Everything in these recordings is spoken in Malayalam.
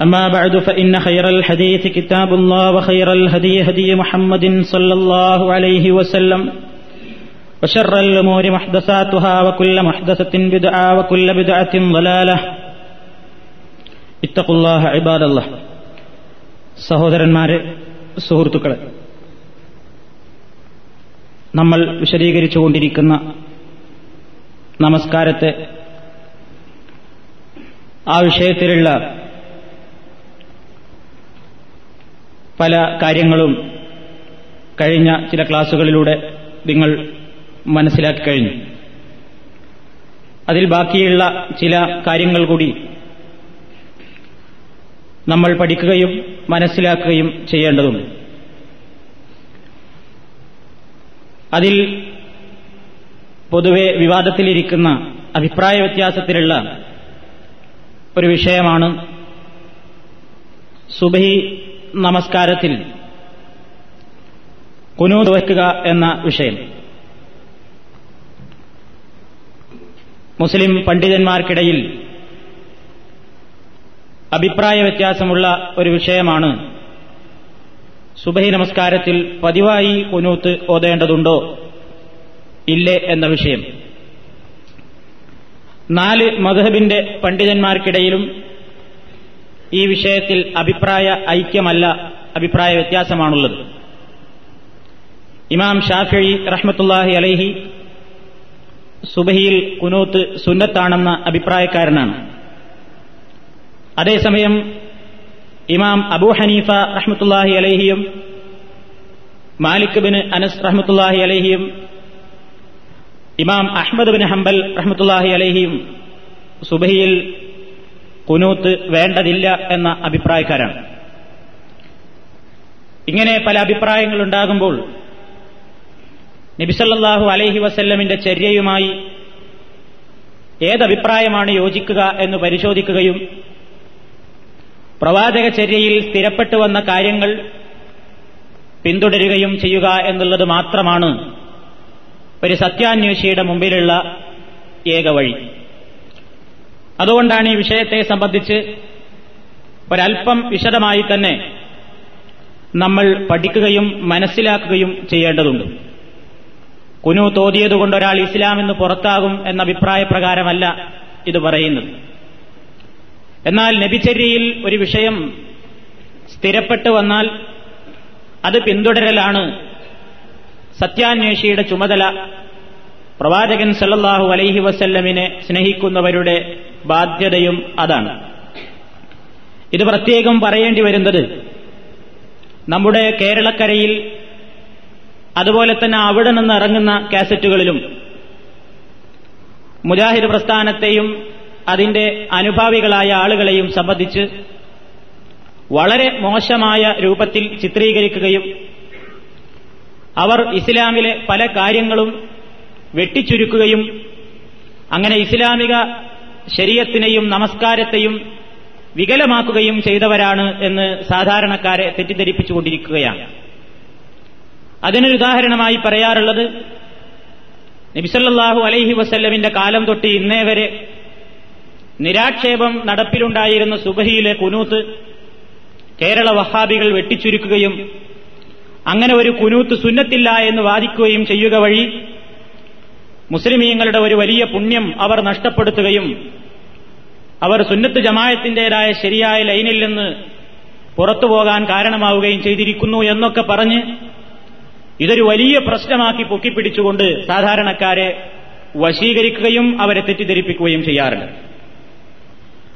أما بعد فإن خير الحديث كتاب الله وخير الهدي هدي محمد صلى الله عليه وسلم وشر الأمور محدثاتها وكل محدثة بدعة وكل بدعة ضلالة اتقوا الله عباد الله സഹോദരന്മാരെ സുഹൃത്തുക്കളെ നമ്മൾ വിശദീകരിച്ചുകൊണ്ടിരിക്കുന്ന നമസ്കാരത്തെ ആ വിഷയത്തിലുള്ള പല കാര്യങ്ങളും കഴിഞ്ഞ ചില ക്ലാസുകളിലൂടെ നിങ്ങൾ മനസ്സിലാക്കി കഴിഞ്ഞു. അതിൽ ബാക്കിയുള്ള ചില കാര്യങ്ങൾ കൂടി നമ്മൾ പഠിക്കുകയും മനസ്സിലാക്കുകയും ചെയ്യേണ്ടതുണ്ട്. അതിൽ പൊതുവെ വിവാദത്തിലിരിക്കുന്ന അഭിപ്രായ വ്യത്യാസത്തിലുള്ള ഒരു വിഷയമാണ് സുബഹി നമസ്കാരത്തിൽ കുനൂത് വയ്ക്കുക എന്ന വിഷയം. മുസ്ലിം പണ്ഡിതന്മാർക്കിടയിൽ അഭിപ്രായ വ്യത്യാസമുള്ള ഒരു വിഷയമാണ്. സുബഹി നമസ്കാരത്തിൽ പതിവായി കുനൂത്ത് ഓതേണ്ടതുണ്ടോ? ഇല്ലേ എന്ന വിഷയം. നാല് മധുഹബിന്റെ പണ്ഡിതന്മാർക്കിടയിലും ഈ വിഷയത്തിൽ അഭിപ്രായ ഐക്യമല്ല അഭിപ്രായ വ്യത്യാസമാണുള്ളത്. ഇമാം ഷാഫി റഹ്മത്തുല്ലാഹി അലൈഹി സുബഹിയിൽ കുനൂത്ത് സുന്നത്താണെന്ന അഭിപ്രായക്കാരനാണ്. അതേസമയം ഇമാം അബൂ ഹനീഫ റഹ്മത്തുല്ലാഹി അലഹിയും മാലിക് ബിൻ അനസ് റഹ്മത്തുല്ലാഹി അലഹിയും ഇമാം അഹ്മദ് ബിൻ ഹംബൽ റഹ്മത്തുല്ലാഹി അലഹിയും സുബഹിയിൽ കുനൂത്ത് വേണ്ടതില്ല എന്ന അഭിപ്രായക്കാരാണ്. ഇങ്ങനെ പല അഭിപ്രായങ്ങൾ ഉണ്ടാകുമ്പോൾ നബിസല്ലാഹു അലൈഹി വസല്ലമിന്റെ ചര്യയുമായി ഏതഭിപ്രായമാണ് യോജിക്കുക എന്ന് പരിശോധിക്കുകയും പ്രവാചക ചര്യയിൽ സ്ഥിരപ്പെട്ടു വന്ന കാര്യങ്ങൾ പിന്തുടരുകയും ചെയ്യുക എന്നുള്ളത് മാത്രമാണ് ഒരു സത്യാന്വേഷിയുടെ മുമ്പിലുള്ള ഏക വഴി. അതുകൊണ്ടാണ് ഈ വിഷയത്തെ സംബന്ധിച്ച് ഒരൽപ്പം വിശദമായി തന്നെ നമ്മൾ പഠിക്കുകയും മനസ്സിലാക്കുകയും ചെയ്യേണ്ടതുണ്ട്. കുനു തോതിയതുകൊണ്ട് ഒരാൾ ഇസ്ലാം എന്ന് പുറത്താകും എന്ന അഭിപ്രായ പ്രകാരമല്ല ഇത് പറയുന്നത്. എന്നാൽ നബിചര്യയിൽ ഒരു വിഷയം സ്ഥിരപ്പെട്ടു വന്നാൽ അത് പിന്തുടരലാണ് സത്യാന്വേഷിയുടെ ചുമതല. പ്രവാചകൻ സല്ലാഹു അലൈഹി വസല്ലമിനെ സ്നേഹിക്കുന്നവരുടെ ബാധ്യതയും അതാണ്. ഇത് പ്രത്യേകം പറയേണ്ടി വരുന്നത് നമ്മുടെ കേരളക്കരയിൽ അതുപോലെ തന്നെ അവിടെ നിന്ന് ഇറങ്ങുന്ന കാസറ്റുകളിലും മുജാഹിദ് പ്രസ്ഥാനത്തെയും അതിന്റെ അനുഭാവികളായ ആളുകളെയും സംബന്ധിച്ച് വളരെ മോശമായ രൂപത്തിൽ ചിത്രീകരിക്കുകയും അവർ ഇസ്ലാമിലെ പല കാര്യങ്ങളും വെട്ടിച്ചുരുക്കുകയും അങ്ങനെ ഇസ്ലാമിക ശരീരത്തിനെയും നമസ്കാരത്തെയും വികലമാക്കുകയും ചെയ്തവരാണ് എന്ന് സാധാരണക്കാരെ തെറ്റിദ്ധരിപ്പിച്ചുകൊണ്ടിരിക്കുകയാണ്. അതിനൊരു ഉദാഹരണമായി പറയാറുള്ളത് നബിസല്ലാഹു അലൈഹി വസല്ലമിന്റെ കാലം തൊട്ട് ഇന്നേ വരെ നിരാക്ഷേപം നടപ്പിലുണ്ടായിരുന്ന സുബഹിയിലെ കുനൂത്ത് കേരള വഹാബികൾ വെട്ടിച്ചുരുക്കുകയും അങ്ങനെ ഒരു കുനൂത്ത് സുന്നത്തില്ല എന്ന് വാദിക്കുകയും ചെയ്യുക വഴി മുസ്ലിമീങ്ങളുടെ ഒരു വലിയ പുണ്യം അവർ നഷ്ടപ്പെടുത്തുകയും അവർ സുന്നത്ത് ജമായത്തിന്റേതായ ശരിയായ ലൈനിൽ നിന്ന് പുറത്തു പോകാൻ കാരണമാവുകയും ചെയ്തിരിക്കുന്നു എന്നൊക്കെ പറഞ്ഞ് ഇതൊരു വലിയ പ്രശ്നമാക്കി പൊക്കിപ്പിടിച്ചുകൊണ്ട് സാധാരണക്കാരെ വശീകരിക്കുകയും അവരെ തെറ്റിദ്ധരിപ്പിക്കുകയും ചെയ്യാറുണ്ട്.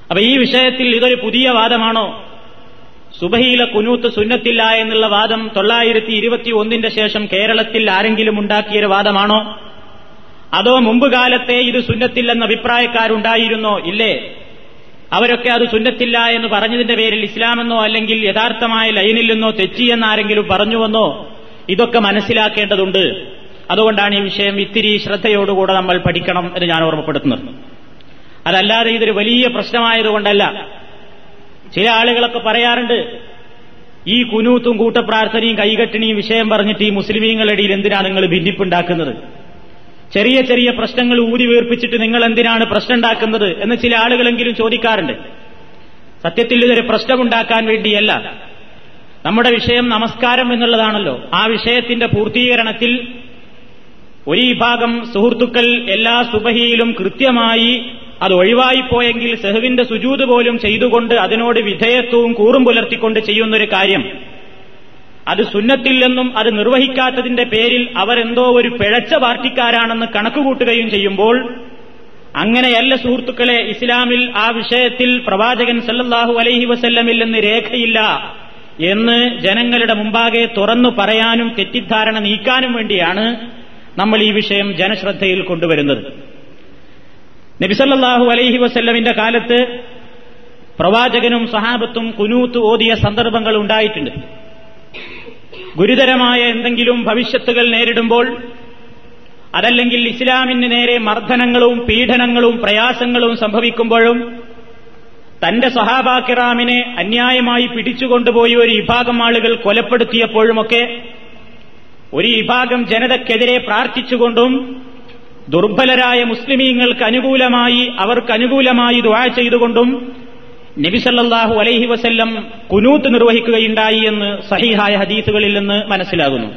അപ്പൊ ഈ വിഷയത്തിൽ ഇതൊരു പുതിയ വാദമാണോ? സുബഹിയിലെ കുനൂത്ത് സുന്നത്തില്ല എന്നുള്ള വാദം തൊള്ളായിരത്തി ഇരുപത്തി ഒന്നിന്റെ ശേഷം കേരളത്തിൽ ആരെങ്കിലും ഉണ്ടാക്കിയൊരു വാദമാണോ? അതോ മുമ്പ് കാലത്തെ ഇത് സുന്നത്തില്ലെന്ന അഭിപ്രായക്കാരുണ്ടായിരുന്നോ? ഇല്ലേ? അവരൊക്കെ അത് സുന്നത്തില്ല എന്ന് പറഞ്ഞതിന്റെ പേരിൽ ഇസ്ലാമെന്നോ അല്ലെങ്കിൽ യഥാർത്ഥമായ ലൈനിൽ നിന്നോ തെറ്റിയെന്ന് ആരെങ്കിലും പറഞ്ഞുവെന്നോ ഇതൊക്കെ മനസ്സിലാക്കേണ്ടതുണ്ട്. അതുകൊണ്ടാണ് ഈ വിഷയം ഇത്തിരി ശ്രദ്ധയോടുകൂടെ നമ്മൾ പഠിക്കണം എന്ന് ഞാൻ ഓർമ്മപ്പെടുത്തുന്നത്. അതല്ലാതെ ഇതൊരു വലിയ പ്രശ്നമായതുകൊണ്ടല്ല. ചില ആളുകളൊക്കെ പറയാറുണ്ട് ഈ കുനൂത്തും കൂട്ടപ്രാർത്ഥനയും കൈകെട്ടിണിയും വിഷയം പറഞ്ഞിട്ട് ഈ മുസ്ലിമീങ്ങളുടെ ഇടയിൽ എന്തിനാണ് നിങ്ങൾ ഭിന്നിപ്പുണ്ടാക്കുന്നത്? ചെറിയ ചെറിയ പ്രശ്നങ്ങൾ ഊരി വീർപ്പിച്ചിട്ട് നിങ്ങൾ എന്തിനാണ് പ്രശ്നം ഉണ്ടാക്കുന്നത് എന്ന് ചില ആളുകളെങ്കിലും ചോദിക്കാറുണ്ട്. സത്യത്തിൽ ഇതൊരു പ്രശ്നമുണ്ടാക്കാൻ വേണ്ടിയല്ല. നമ്മുടെ വിഷയം നമസ്കാരം എന്നുള്ളതാണല്ലോ. ആ വിഷയത്തിന്റെ പൂർത്തീകരണത്തിൽ ഒരു വിഭാഗം സുഹൃത്തുക്കൾ എല്ലാ സുബഹിയിലും കൃത്യമായി അത് ഒഴിവായിപ്പോയെങ്കിൽ സെഹുവിന്റെ സുജൂത് പോലും ചെയ്തുകൊണ്ട് അതിനോട് വിധേയത്വവും കൂറും പുലർത്തിക്കൊണ്ട് ചെയ്യുന്നൊരു കാര്യം. അത് സുന്നത്തില്ലെന്നും അത് നിർവഹിക്കാത്തതിന്റെ പേരിൽ അവരെന്തോ ഒരു പിഴച്ച പാർട്ടിക്കാരാണെന്ന് കണക്കുകൂട്ടുകയും ചെയ്യുമ്പോൾ അങ്ങനെയല്ല സുഹൃത്തുക്കളെ ഇസ്ലാമിൽ ആ വിഷയത്തിൽ പ്രവാചകൻ സല്ലാഹു അലൈഹി വസല്ലമിൽ നിന്ന് രേഖയില്ല എന്ന് ജനങ്ങളുടെ മുമ്പാകെ തുറന്നു പറയാനും തെറ്റിദ്ധാരണ നീക്കാനും വേണ്ടിയാണ് നമ്മൾ ഈ വിഷയം ജനശ്രദ്ധയിൽ കൊണ്ടുവരുന്നത്. നബിസല്ലാഹു അലൈഹി വസല്ലമിന്റെ കാലത്ത് പ്രവാചകനും സഹാബത്തും കുനൂത്ത് ഓതിയ സന്ദർഭങ്ങൾ ഉണ്ടായിട്ടുണ്ട്. ഗുരുതരമായ എന്തെങ്കിലും ഭവിഷ്യത്തുകൾ നേരിടുമ്പോൾ അതല്ലെങ്കിൽ ഇസ്ലാമിന് നേരെ മർദ്ദനങ്ങളും പീഡനങ്ങളും പ്രയാസങ്ങളും സംഭവിക്കുമ്പോഴും തന്റെ സഹാബാക്കിറാമിനെ അന്യായമായി പിടിച്ചുകൊണ്ടുപോയി ഒരു വിഭാഗം ആളുകൾ കൊലപ്പെടുത്തിയപ്പോഴുമൊക്കെ ഒരു വിഭാഗം ജനതയ്ക്കെതിരെ പ്രാർത്ഥിച്ചുകൊണ്ടും ദുർബലരായ മുസ്ലിമീങ്ങൾക്ക് അനുകൂലമായി അവർക്ക് അനുകൂലമായി ദുആ ചെയ്തുകൊണ്ടും നബിസല്ലാഹു അലൈഹി വസല്ലം കുനൂത്ത് നിർവഹിക്കുകയുണ്ടായി എന്ന് സഹിഹായ ഹദീസുകളിൽ നിന്ന് മനസ്സിലാകുന്നു.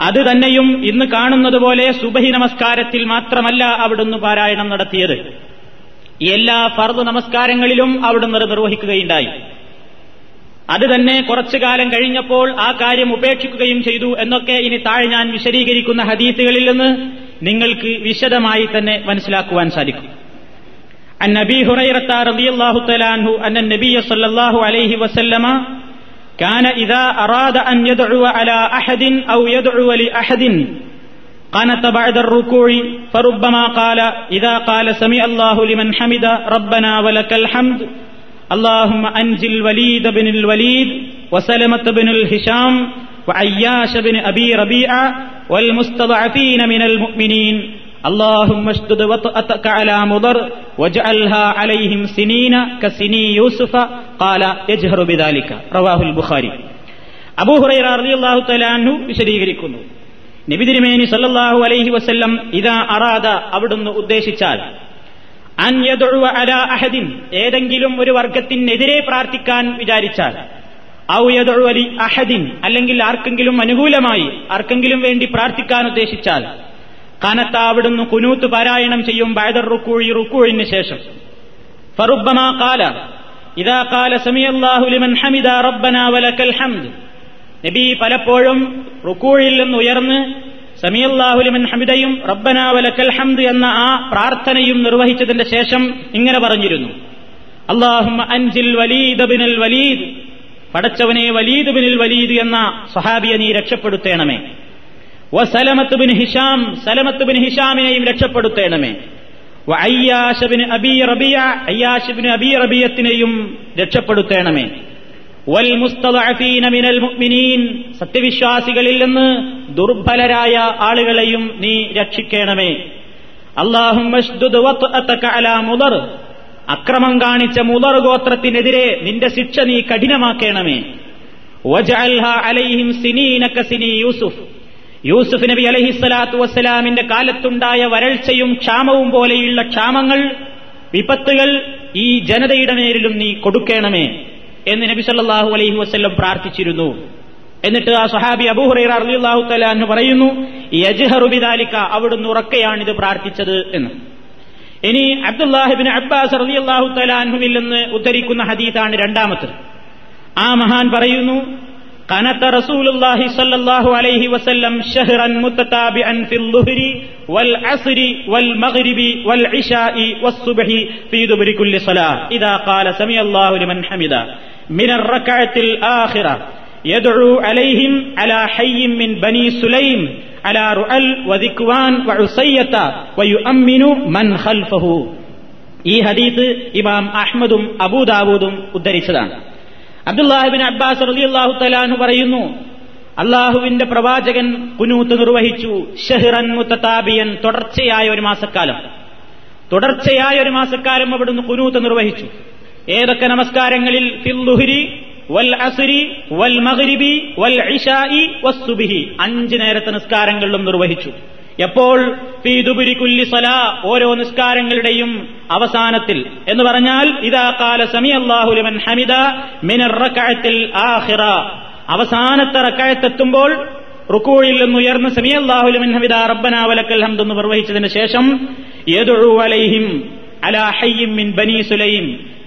അത് തന്നെയും ഇന്ന് കാണുന്നത് പോലെ സുബഹി നമസ്കാരത്തിൽ മാത്രമല്ല അവിടുന്ന് പാരായണം നടത്തിയത്. എല്ലാ ഫർദ് നമസ്കാരങ്ങളിലും അവിടുന്ന് നിർവഹിക്കുകയുണ്ടായി. അത് തന്നെ കുറച്ചു കാലം കഴിഞ്ഞപ്പോൾ ആ കാര്യം ഉപേക്ഷിക്കുകയും ചെയ്തു എന്നൊക്കെ ഇനി താഴെ ഞാൻ വിശദീകരിക്കുന്ന ഹദീസുകളിൽ നിന്ന് നിങ്ങൾക്ക് വിശദമായി തന്നെ മനസ്സിലാക്കുവാൻ സാധിക്കും. عن ابي هريره رضي الله تعالى عنه ان النبي صلى الله عليه وسلم كان اذا اراد ان يدعو على احد او يدعو لاحد قنت بعد الركوع فربما قال اذا قال سمع الله لمن حمد ربنا ولك الحمد اللهم انج الوليد بن الوليد وسلمة بن الهشام وعياش بن ابي ربيعه والمستضعفين من المؤمنين اللهم اشدد وطأتك على مضر واجعلها عليهم سنين كسني يوسف قال يجهر بذلك رواه البخاري അബൂ ഹുറൈറ റളിയല്ലാഹു തആല അൻഹു വിശദീകരിക്കുന്നു നബി തിരുമേനി സല്ലല്ലാഹു അലൈഹി വസല്ലം ഇദാ അറാദ അവിടുന്ന് ഉദ്ദേശിച്ചാൽ അൻ യദ്ഉ അലാ അഹദിൻ ഏതെങ്കിലും ഒരു വർഗത്തിനെതിരെ പ്രാർത്ഥിക്കാൻ വിചാരിച്ചാൽ ഔ യദ്ഉ അലി അഹദിൻ അല്ലെങ്കിൽ ആർക്കെങ്കിലും അനുകൂലമായി ആർക്കെങ്കിലും വേണ്ടി പ്രാർത്ഥിക്കാൻ ഉദ്ദേശിച്ചാൽ കനത്ത അവിടുന്ന് കുനൂത്ത് പാരായണം ചെയ്യും ബൈദർ റുക്കൂഴി റുക്കൂഴിന് ശേഷം. ഫറുബമാ കാല ഇതാ കാല സമിയല്ലാഹു ലിമൻ ഹമിദ റബ്ബന വലക്കൽ ഹംദ്. നബി പലപ്പോഴും റുക്കൂഴിൽ നിന്ന് ഉയർന്ന് സമിയല്ലാഹു ലിമൻ ഹമിദയും റബ്ബന വലക്കൽ ഹംദ് എന്ന ആ പ്രാർത്ഥനയും നിർവഹിച്ചതിന്റെ ശേഷം ഇങ്ങനെ പറഞ്ഞിരുന്നു. അള്ളാഹും അൻജിൽ വലീദ് ബിനൽ വലീദ്. പടച്ചവനെ വലീദ് ബിനിൽ വലീദ് എന്ന സഹാബിയെ നീ രക്ഷപ്പെടുത്തേണമേ. വസലമത്ത് ബിൻ ഹിഷാം സലമത്ത് ബിൻ ഹിഷാമിനെയും രക്ഷപ്പെടുത്തേണമേ. അയ്യാഷബിന് അബി റബിയ അയ്യാഷിബിന് അബി റബിയത്തിനെയും രക്ഷപ്പെടുത്തേണമേ. വൽ മിനൽ മുഅ്മിനീൻ സത്യവിശ്വാസികളിൽ നിന്ന് ദുർബലരായ ആളുകളെയും നീ രക്ഷിക്കണമേ. അള്ളാഹും അക്രമം കാണിച്ച മുതർ ഗോത്രത്തിനെതിരെ നിന്റെ ശിക്ഷ നീ കഠിനമാക്കണമേ. വജഅൽഹ അലൈഹിം സിനീന സിനി യൂസുഫ് യൂസുഫ് നബി അലഹിസ്സലാത്തു വസ്സലാമിന്റെ കാലത്തുണ്ടായ വരൾച്ചയും ക്ഷാമവും പോലെയുള്ള ക്ഷാമങ്ങൾ വിപത്തുകൾ ഈ ജനതയുടെ മേലിലും നീ കൊടുക്കണമേ എന്ന് നബി സല്ലാഹു അലൈഹി വസ്ല്ലം പ്രാർത്ഥിച്ചിരുന്നു. എന്നിട്ട് ആ സഹാബി അബൂഹുറൈർ അലിയാഹു തല എന്ന് പറയുന്നു യജ്ഹറുബിദാലിക്ക അവിടുന്ന് ഉറക്കെയാണിത് പ്രാർത്ഥിച്ചത് എന്ന്. ഇനി അബ്ദുല്ലാഹിബിൻ അബ്ബാസ് റളിയല്ലാഹു തലാൻഹുവിൽ നിന്ന് ഉദ്ധരിക്കുന്ന ഹദീത്താണ് രണ്ടാമത്തത്. ആ മഹാൻ പറയുന്നു قنت رسول الله صلى الله عليه وسلم شهرا متتابعا في الظهر والعصر والمغرب والعشاء والصبح في دبر كل صلاة إذا قال سمي الله لمن حمده من الركعة الآخرة يدعو عليهم على حي من بني سليم على رؤل وذكوان وعصية ويؤمن من خلفه ഈ ഹദീത്ത് ഇമാം അഹ്മദും അബൂദാവൂദും ഉദ്ധരിച്ചതാണ് അബ്ദുല്ലാഹിബിൻ അബ്ബാസ് റലി അള്ളാഹു തലാഹു പറയുന്നു അള്ളാഹുവിന്റെ പ്രവാചകൻ കുനൂത്ത് നിർവഹിച്ചു ഷെഹ്റൻ മുത്തതാബിയൻ തുടർച്ചയായ ഒരു മാസക്കാലം. തുടർച്ചയായ ഒരു മാസക്കാലം അവിടുന്ന് കുനൂത്ത് നിർവഹിച്ചു. ഏതൊക്കെ നമസ്കാരങ്ങളിൽ? ഫില്ലുഹുരി വൽ അസുരി വൽ മഹരിബി വൽ ഇഷായി വസ്തുബിഹി അഞ്ച് നേരത്തെ നിസ്കാരങ്ങളിലും നിർവഹിച്ചു. എപ്പോൾ? ഓരോ നിസ്കാരങ്ങളുടെയും അവസാനത്തിൽ. എന്ന് പറഞ്ഞാൽ ഇതാ കാല സമി അള്ളാഹുലിമൻ ഹമിദ മിനറക്കഴത്തിൽ ആഹിറ അവസാനത്തെ റക്കഴത്തെത്തുമ്പോൾ റുക്കൂഴിൽ നിന്ന് ഉയർന്ന് സമി അള്ളാഹുലിമൻ ഹമിദ റബ്ബനാവലക്കൽ ഹംദ് എന്ന് നിർവഹിച്ചതിന് ശേഷം യദുഉ ബനി സുലൈം.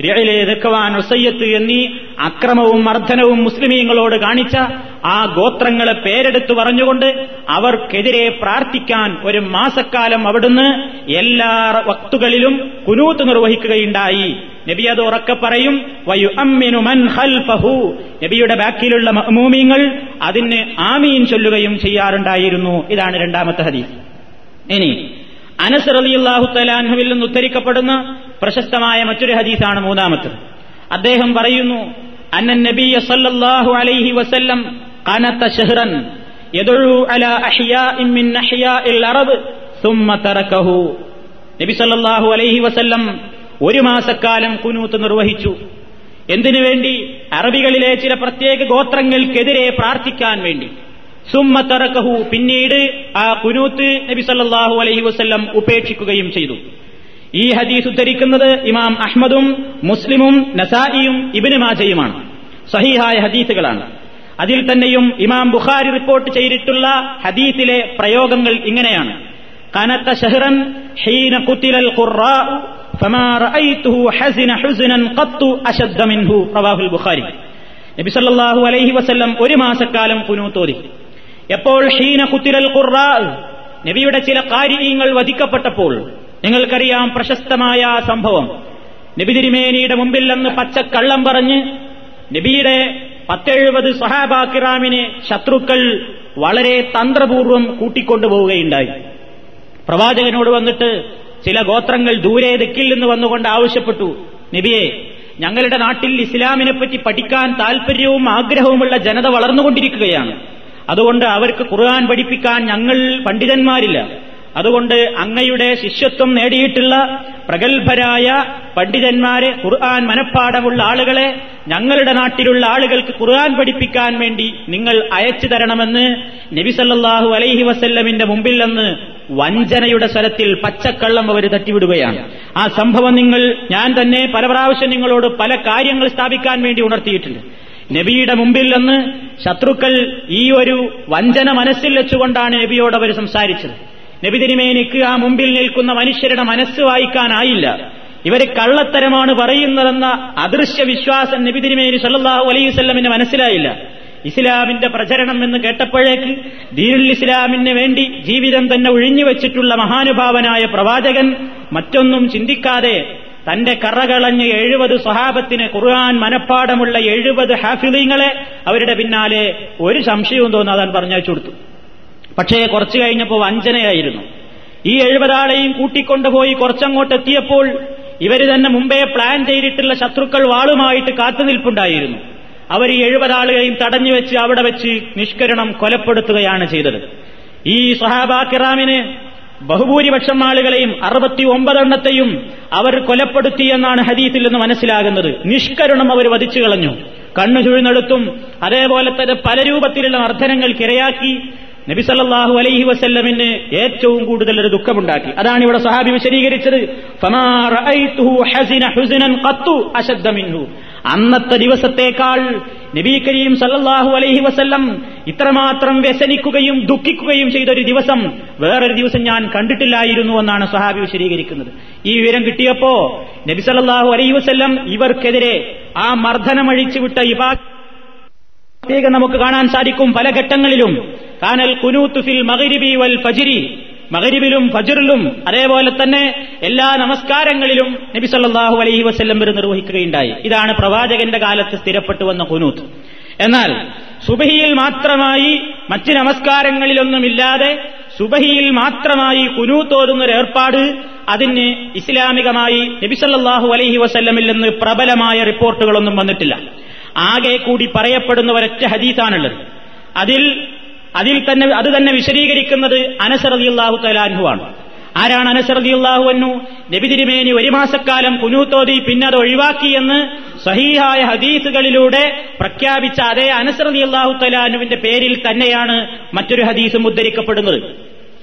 എന്നീ അക്രമവും മർദ്ദനവും മുസ്ലിമീങ്ങളോട് കാണിച്ച ആ ഗോത്രങ്ങളെ പേരെടുത്തു പറഞ്ഞുകൊണ്ട് അവർക്കെതിരെ പ്രാർത്ഥിക്കാൻ ഒരു മാസക്കാലം അവിടുന്ന് എല്ലാ വക്തുകളിലും കുനൂത്ത് നിർവഹിക്കുകയുണ്ടായി. നബി അത് ഉറക്കെ പറയും മൻ നബിയുടെ ബാക്കിലുള്ള മൂമിങ്ങൾ അതിന് ആമീൻ ചൊല്ലുകയും ചെയ്യാറുണ്ടായിരുന്നു. ഇതാണ് രണ്ടാമത്തെ ഹദീസ്. ഇനി അനസ് റളിയല്ലാഹു തലാൻഹുവിൽ നിന്ന് ഉദ്ധരിക്കപ്പെടുന്ന പ്രശസ്തമായ മറ്റൊരു ഹദീസാണ് മൂന്നാമത്തത്. അദ്ദേഹം പറയുന്നു അന്നൻ നബിയ സല്ലല്ലാഹു അലൈഹി വസല്ലം കനത്ത ഷെഹ്റൻ യദഉ അലാ അഹ്യാഇൻ മിൻ അഹ്യാഇൽ അറബ് സുമ്മ തറകഹു നബി സല്ലല്ലാഹു അലൈഹി വസല്ലം ഒരു മാസക്കാലം കുനൂത്ത് നിർവഹിച്ചു. എന്തിനു വേണ്ടി? അറബികളിലെ ചില പ്രത്യേക ഗോത്രങ്ങൾക്കെതിരെ പ്രാർത്ഥിക്കാൻ വേണ്ടി. സുമ്മത്തറക്കഹു പിന്നീട് ആ കുനൂത്ത് നബി സല്ലാഹു അലൈഹി വസ്ല്ലം ഉപേക്ഷിക്കുകയും ചെയ്തു. ഈ ഹദീസ് ഉദ്ധരിക്കുന്നത് ഇമാം അഹ്മദും മുസ്ലിമും നസായിയും ഇബിന് മാജയുമാണ്. സഹിഹായ ഹദീസുകളാണ്. അതിൽ തന്നെയും ഇമാം ബുഖാരി റിപ്പോർട്ട് ചെയ്തിട്ടുള്ള ഹദീസിലെ പ്രയോഗങ്ങൾ ഇങ്ങനെയാണ്. കനത്ത ഷഹ്റൻ ഹീന കുത്തിലൽ ബുഖാരി. നബിസല്ലാഹു അലൈഹി വസ്ല്ലം ഒരു മാസക്കാലം കുനൂത്തോതി എപ്പോൾ ഷീന കുത്തിരൽ ഖുർറാ നബിയുടെ ചില കാര്യങ്ങൾ വധിക്കപ്പെട്ടപ്പോൾ നിങ്ങൾക്കറിയാം പ്രശസ്തമായ സംഭവം. നബി തിരുമേനിയുടെ മുമ്പിൽ നിന്ന് പച്ചക്കള്ളം പറഞ്ഞ് നബിയുടെ പത്തെഴുപത് സഹാബാക്കിറാമിനെ ശത്രുക്കൾ വളരെ തന്ത്രപൂർവം കൂട്ടിക്കൊണ്ടുപോവുകയുണ്ടായി. പ്രവാചകനോട് വന്നിട്ട് ചില ഗോത്രങ്ങൾ ദൂരെ ദിക്കിൽ നിന്ന് വന്നുകൊണ്ട് ആവശ്യപ്പെട്ടു നബിയെ ഞങ്ങളുടെ നാട്ടിൽ ഇസ്ലാമിനെപ്പറ്റി പഠിക്കാൻ താൽപര്യവും ആഗ്രഹവുമുള്ള ജനത വളർന്നുകൊണ്ടിരിക്കുകയാണ്. അതുകൊണ്ട് അവർക്ക് ഖുർആൻ പഠിപ്പിക്കാൻ ഞങ്ങൾ പണ്ഡിതന്മാരില്ല. അതുകൊണ്ട് അങ്ങയുടെ ശിഷ്യത്വം നേടിയിട്ടുള്ള പ്രഗത്ഭരായ പണ്ഡിതന്മാരെ ഖുർആൻ മനഃപ്പാടമുള്ള ആളുകളെ ഞങ്ങളുടെ നാട്ടിലുള്ള ആളുകൾക്ക് ഖുർആൻ പഠിപ്പിക്കാൻ വേണ്ടി നിങ്ങൾ അയച്ചു തരണമെന്ന് നബിസല്ലാഹു അലൈഹി വസല്ലമിന്റെ മുമ്പിൽ നിന്ന് വഞ്ചനയുടെ സ്വരത്തിൽ പച്ചക്കള്ളം അവർ തട്ടിവിടുകയാണ്. ആ സംഭവം നിങ്ങൾ ഞാൻ തന്നെ പല പ്രാവശ്യം നിങ്ങളോട് പല കാര്യങ്ങൾ സ്ഥാപിക്കാൻ വേണ്ടി ഉണർത്തിയിട്ടുണ്ട്. നബിയുടെ മുമ്പിൽ നിന്ന് ശത്രുക്കൾ ഈ ഒരു വഞ്ചന മനസ്സിൽ വെച്ചുകൊണ്ടാണ് നബിയോട് അവർ സംസാരിച്ചത്. നബി തിരുമേനിക്ക് ആ മുമ്പിൽ നിൽക്കുന്ന മനുഷ്യരുടെ മനസ്സ് വായിക്കാനായില്ല. ഇവർ കള്ളത്തരമാണ് പറയുന്നതെന്ന അദൃശ്യ വിശ്വാസം നബി തിരുമേനി സല്ലാഹു അലൈവല്ലമിന് മനസ്സിലായില്ല. ഇസ്ലാമിന്റെ പ്രചരണം എന്ന് കേട്ടപ്പോഴേക്ക് ദീനുൽ ഇസ്ലാമിന് വേണ്ടി ജീവിതം തന്നെ ഒഴിഞ്ഞു വെച്ചിട്ടുള്ള മഹാനുഭാവനായ പ്രവാചകൻ മറ്റൊന്നും ചിന്തിക്കാതെ തന്റെ കറകളഞ്ഞ് എഴുപത് സ്വഹാബത്തിന് ഖുർആൻ മനഃപ്പാടമുള്ള എഴുപത് ഹാഫിലിങ്ങളെ അവരുടെ പിന്നാലെ ഒരു സംശയവും തോന്നാതാൻ പറഞ്ഞയച്ചു കൊടുത്തു. പക്ഷേ കുറച്ചു കഴിഞ്ഞപ്പോൾ വഞ്ചനയായിരുന്നു. ഈ എഴുപതാളെയും കൂട്ടിക്കൊണ്ടുപോയി കുറച്ചങ്ങോട്ട് എത്തിയപ്പോൾ ഇവർ തന്നെ മുമ്പേ പ്ലാൻ ചെയ്തിട്ടുള്ള ശത്രുക്കൾ വാളുമായിട്ട് കാത്തുനിൽപ്പുണ്ടായിരുന്നു അവർ ഈ എഴുപതാളുകളെയും തടഞ്ഞു വെച്ച് അവിടെ വെച്ച് നിഷ്കരണം കൊലപ്പെടുത്തുകയാണ് ചെയ്തത്. ഈ സഹാബാക്കിറാമിന് ബഹുഭൂരിപക്ഷം ആളുകളെയും അറുപത്തി ഒമ്പതെണ്ണത്തെയും അവർ കൊലപ്പെടുത്തി എന്നാണ് ഹദീത്തിൽ നിന്ന് മനസ്സിലാകുന്നത്. നിഷ്കരുണം അവർ വധിച്ചു കളഞ്ഞു. കണ്ണു ചുഴുന്നെടുത്തും അതേപോലെ തന്നെ പല രൂപത്തിലുള്ള മർദ്ദനങ്ങൾക്കിരയാക്കി നബി സല്ലല്ലാഹു അലൈഹി വസല്ലമിന് ഏറ്റവും കൂടുതൽ ഒരു ദുഃഖമുണ്ടാക്കി. അതാണ് ഇവിടെ സഹാബി വിശദീകരിച്ചത്. അന്നത്തെ ദിവസത്തേക്കാൾ നബി കരീം സല്ലാഹു അലൈഹി വസ്ല്ലം ഇത്രമാത്രം വ്യസനിക്കുകയും ദുഃഖിക്കുകയും ചെയ്ത ഒരു ദിവസം വേറൊരു ദിവസം ഞാൻ കണ്ടിട്ടില്ലായിരുന്നു എന്നാണ് സഹാബി വിശദീകരിക്കുന്നത്. ഈ വിവരം കിട്ടിയപ്പോ നബി സല്ലാഹു അലൈഹി വസ്ല്ലം ഇവർക്കെതിരെ ആ മർദ്ദനമഴിച്ചുവിട്ട ഇവാ പ്രത്യേകം നമുക്ക് കാണാൻ സാധിക്കും പല ഘട്ടങ്ങളിലും. കാനൽ കുനൂത്ത് ഫിൽ മകരിബി വൽ ഫജിരി. മകരിബിലും ഫജറിലും അതേപോലെ തന്നെ എല്ലാ നമസ്കാരങ്ങളിലും നബി സല്ലാഹു അലൈഹി വസ്ല്ലം വരെ നിർവഹിക്കുകയുണ്ടായി. ഇതാണ് പ്രവാചകന്റെ കാലത്ത് സ്ഥിരപ്പെട്ടു വന്ന കുനൂത്ത് എന്നാൽ സുബഹിയിൽ മാത്രമായി മറ്റ് നമസ്കാരങ്ങളിലൊന്നുമില്ലാതെ സുബഹിയിൽ മാത്രമായി കുനൂത്തോതുന്ന ഒരു ഏർപ്പാട് അതിന് ഇസ്ലാമികമായി നബിസല്ലാഹു അലൈഹി വസല്ലമിൽ നിന്ന് പ്രബലമായ റിപ്പോർട്ടുകളൊന്നും വന്നിട്ടില്ല. ആകെ കൂടി പറയപ്പെടുന്ന ഒരൊറ്റ ഹദീസാണുള്ളത്. അതിൽ അതിൽ തന്നെ അത് തന്നെ വിശദീകരിക്കുന്നത് അനസറിയുള്ളാഹു തലാൻഹുവാണ് ആരാണ് അനസറിയുള്ളാഹു എന്നു നബി തിരുമേനി ഒരു മാസക്കാലം കുനൂത്തോതി പിന്നെ അത് ഒഴിവാക്കിയെന്ന് സഹീഹായ ഹദീസുകളിലൂടെ പ്രഖ്യാപിച്ച അതേ അനസറിയുള്ളാഹു തലാനുവിന്റെ പേരിൽ തന്നെയാണ് മറ്റൊരു ഹദീസും ഉദ്ധരിക്കപ്പെടുന്നത്.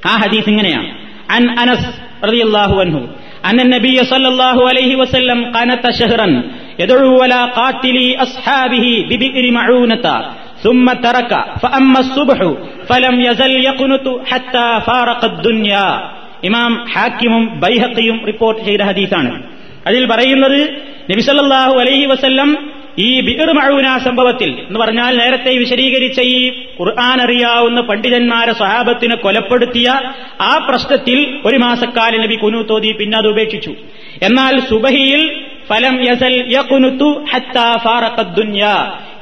ആ ഹദീസ് ഇങ്ങനെയാണ്. അൻ അനസ് റളിയല്ലാഹു അൻഹു അന്ന നബിയ സല്ലല്ലാഹു അലൈഹി വസല്ലം ഖനത ശഹ്റൻ യദഉ വലാ ഖാതിലി അസ്ഹാബിഹി ബിബിരി മഊനത. ثم ترك فأما الصبح فلم يزل يقنت حتى فارق الدنيا ഇമാം ഹാക്കിമും ബൈഹക്കിയും റിപ്പോർട്ട് ചെയ്ത ഹദീസാണ് അതിൽ പറയുന്നത് നബിസല്ലാഹു അലൈഹി വസല്ലം ഈ ബിർ മഴൂന സംഭവത്തിൽ എന്ന് പറഞ്ഞാൽ നേരത്തെ വിശദീകരിച്ച ഈ ഖുർആൻ അറിയാവുന്ന പണ്ഡിതന്മാരെ സ്വഹാബത്തിനെ കൊലപ്പെടുത്തിയ ആ പ്രശ്നത്തിൽ ഒരു മാസക്കാലം നബി തോതി പിന്നെ അത് ഉപേക്ഷിച്ചു. എന്നാൽ സുബഹിയിൽ ഫലം യസൽ യകുനുത്തു ഹത്താ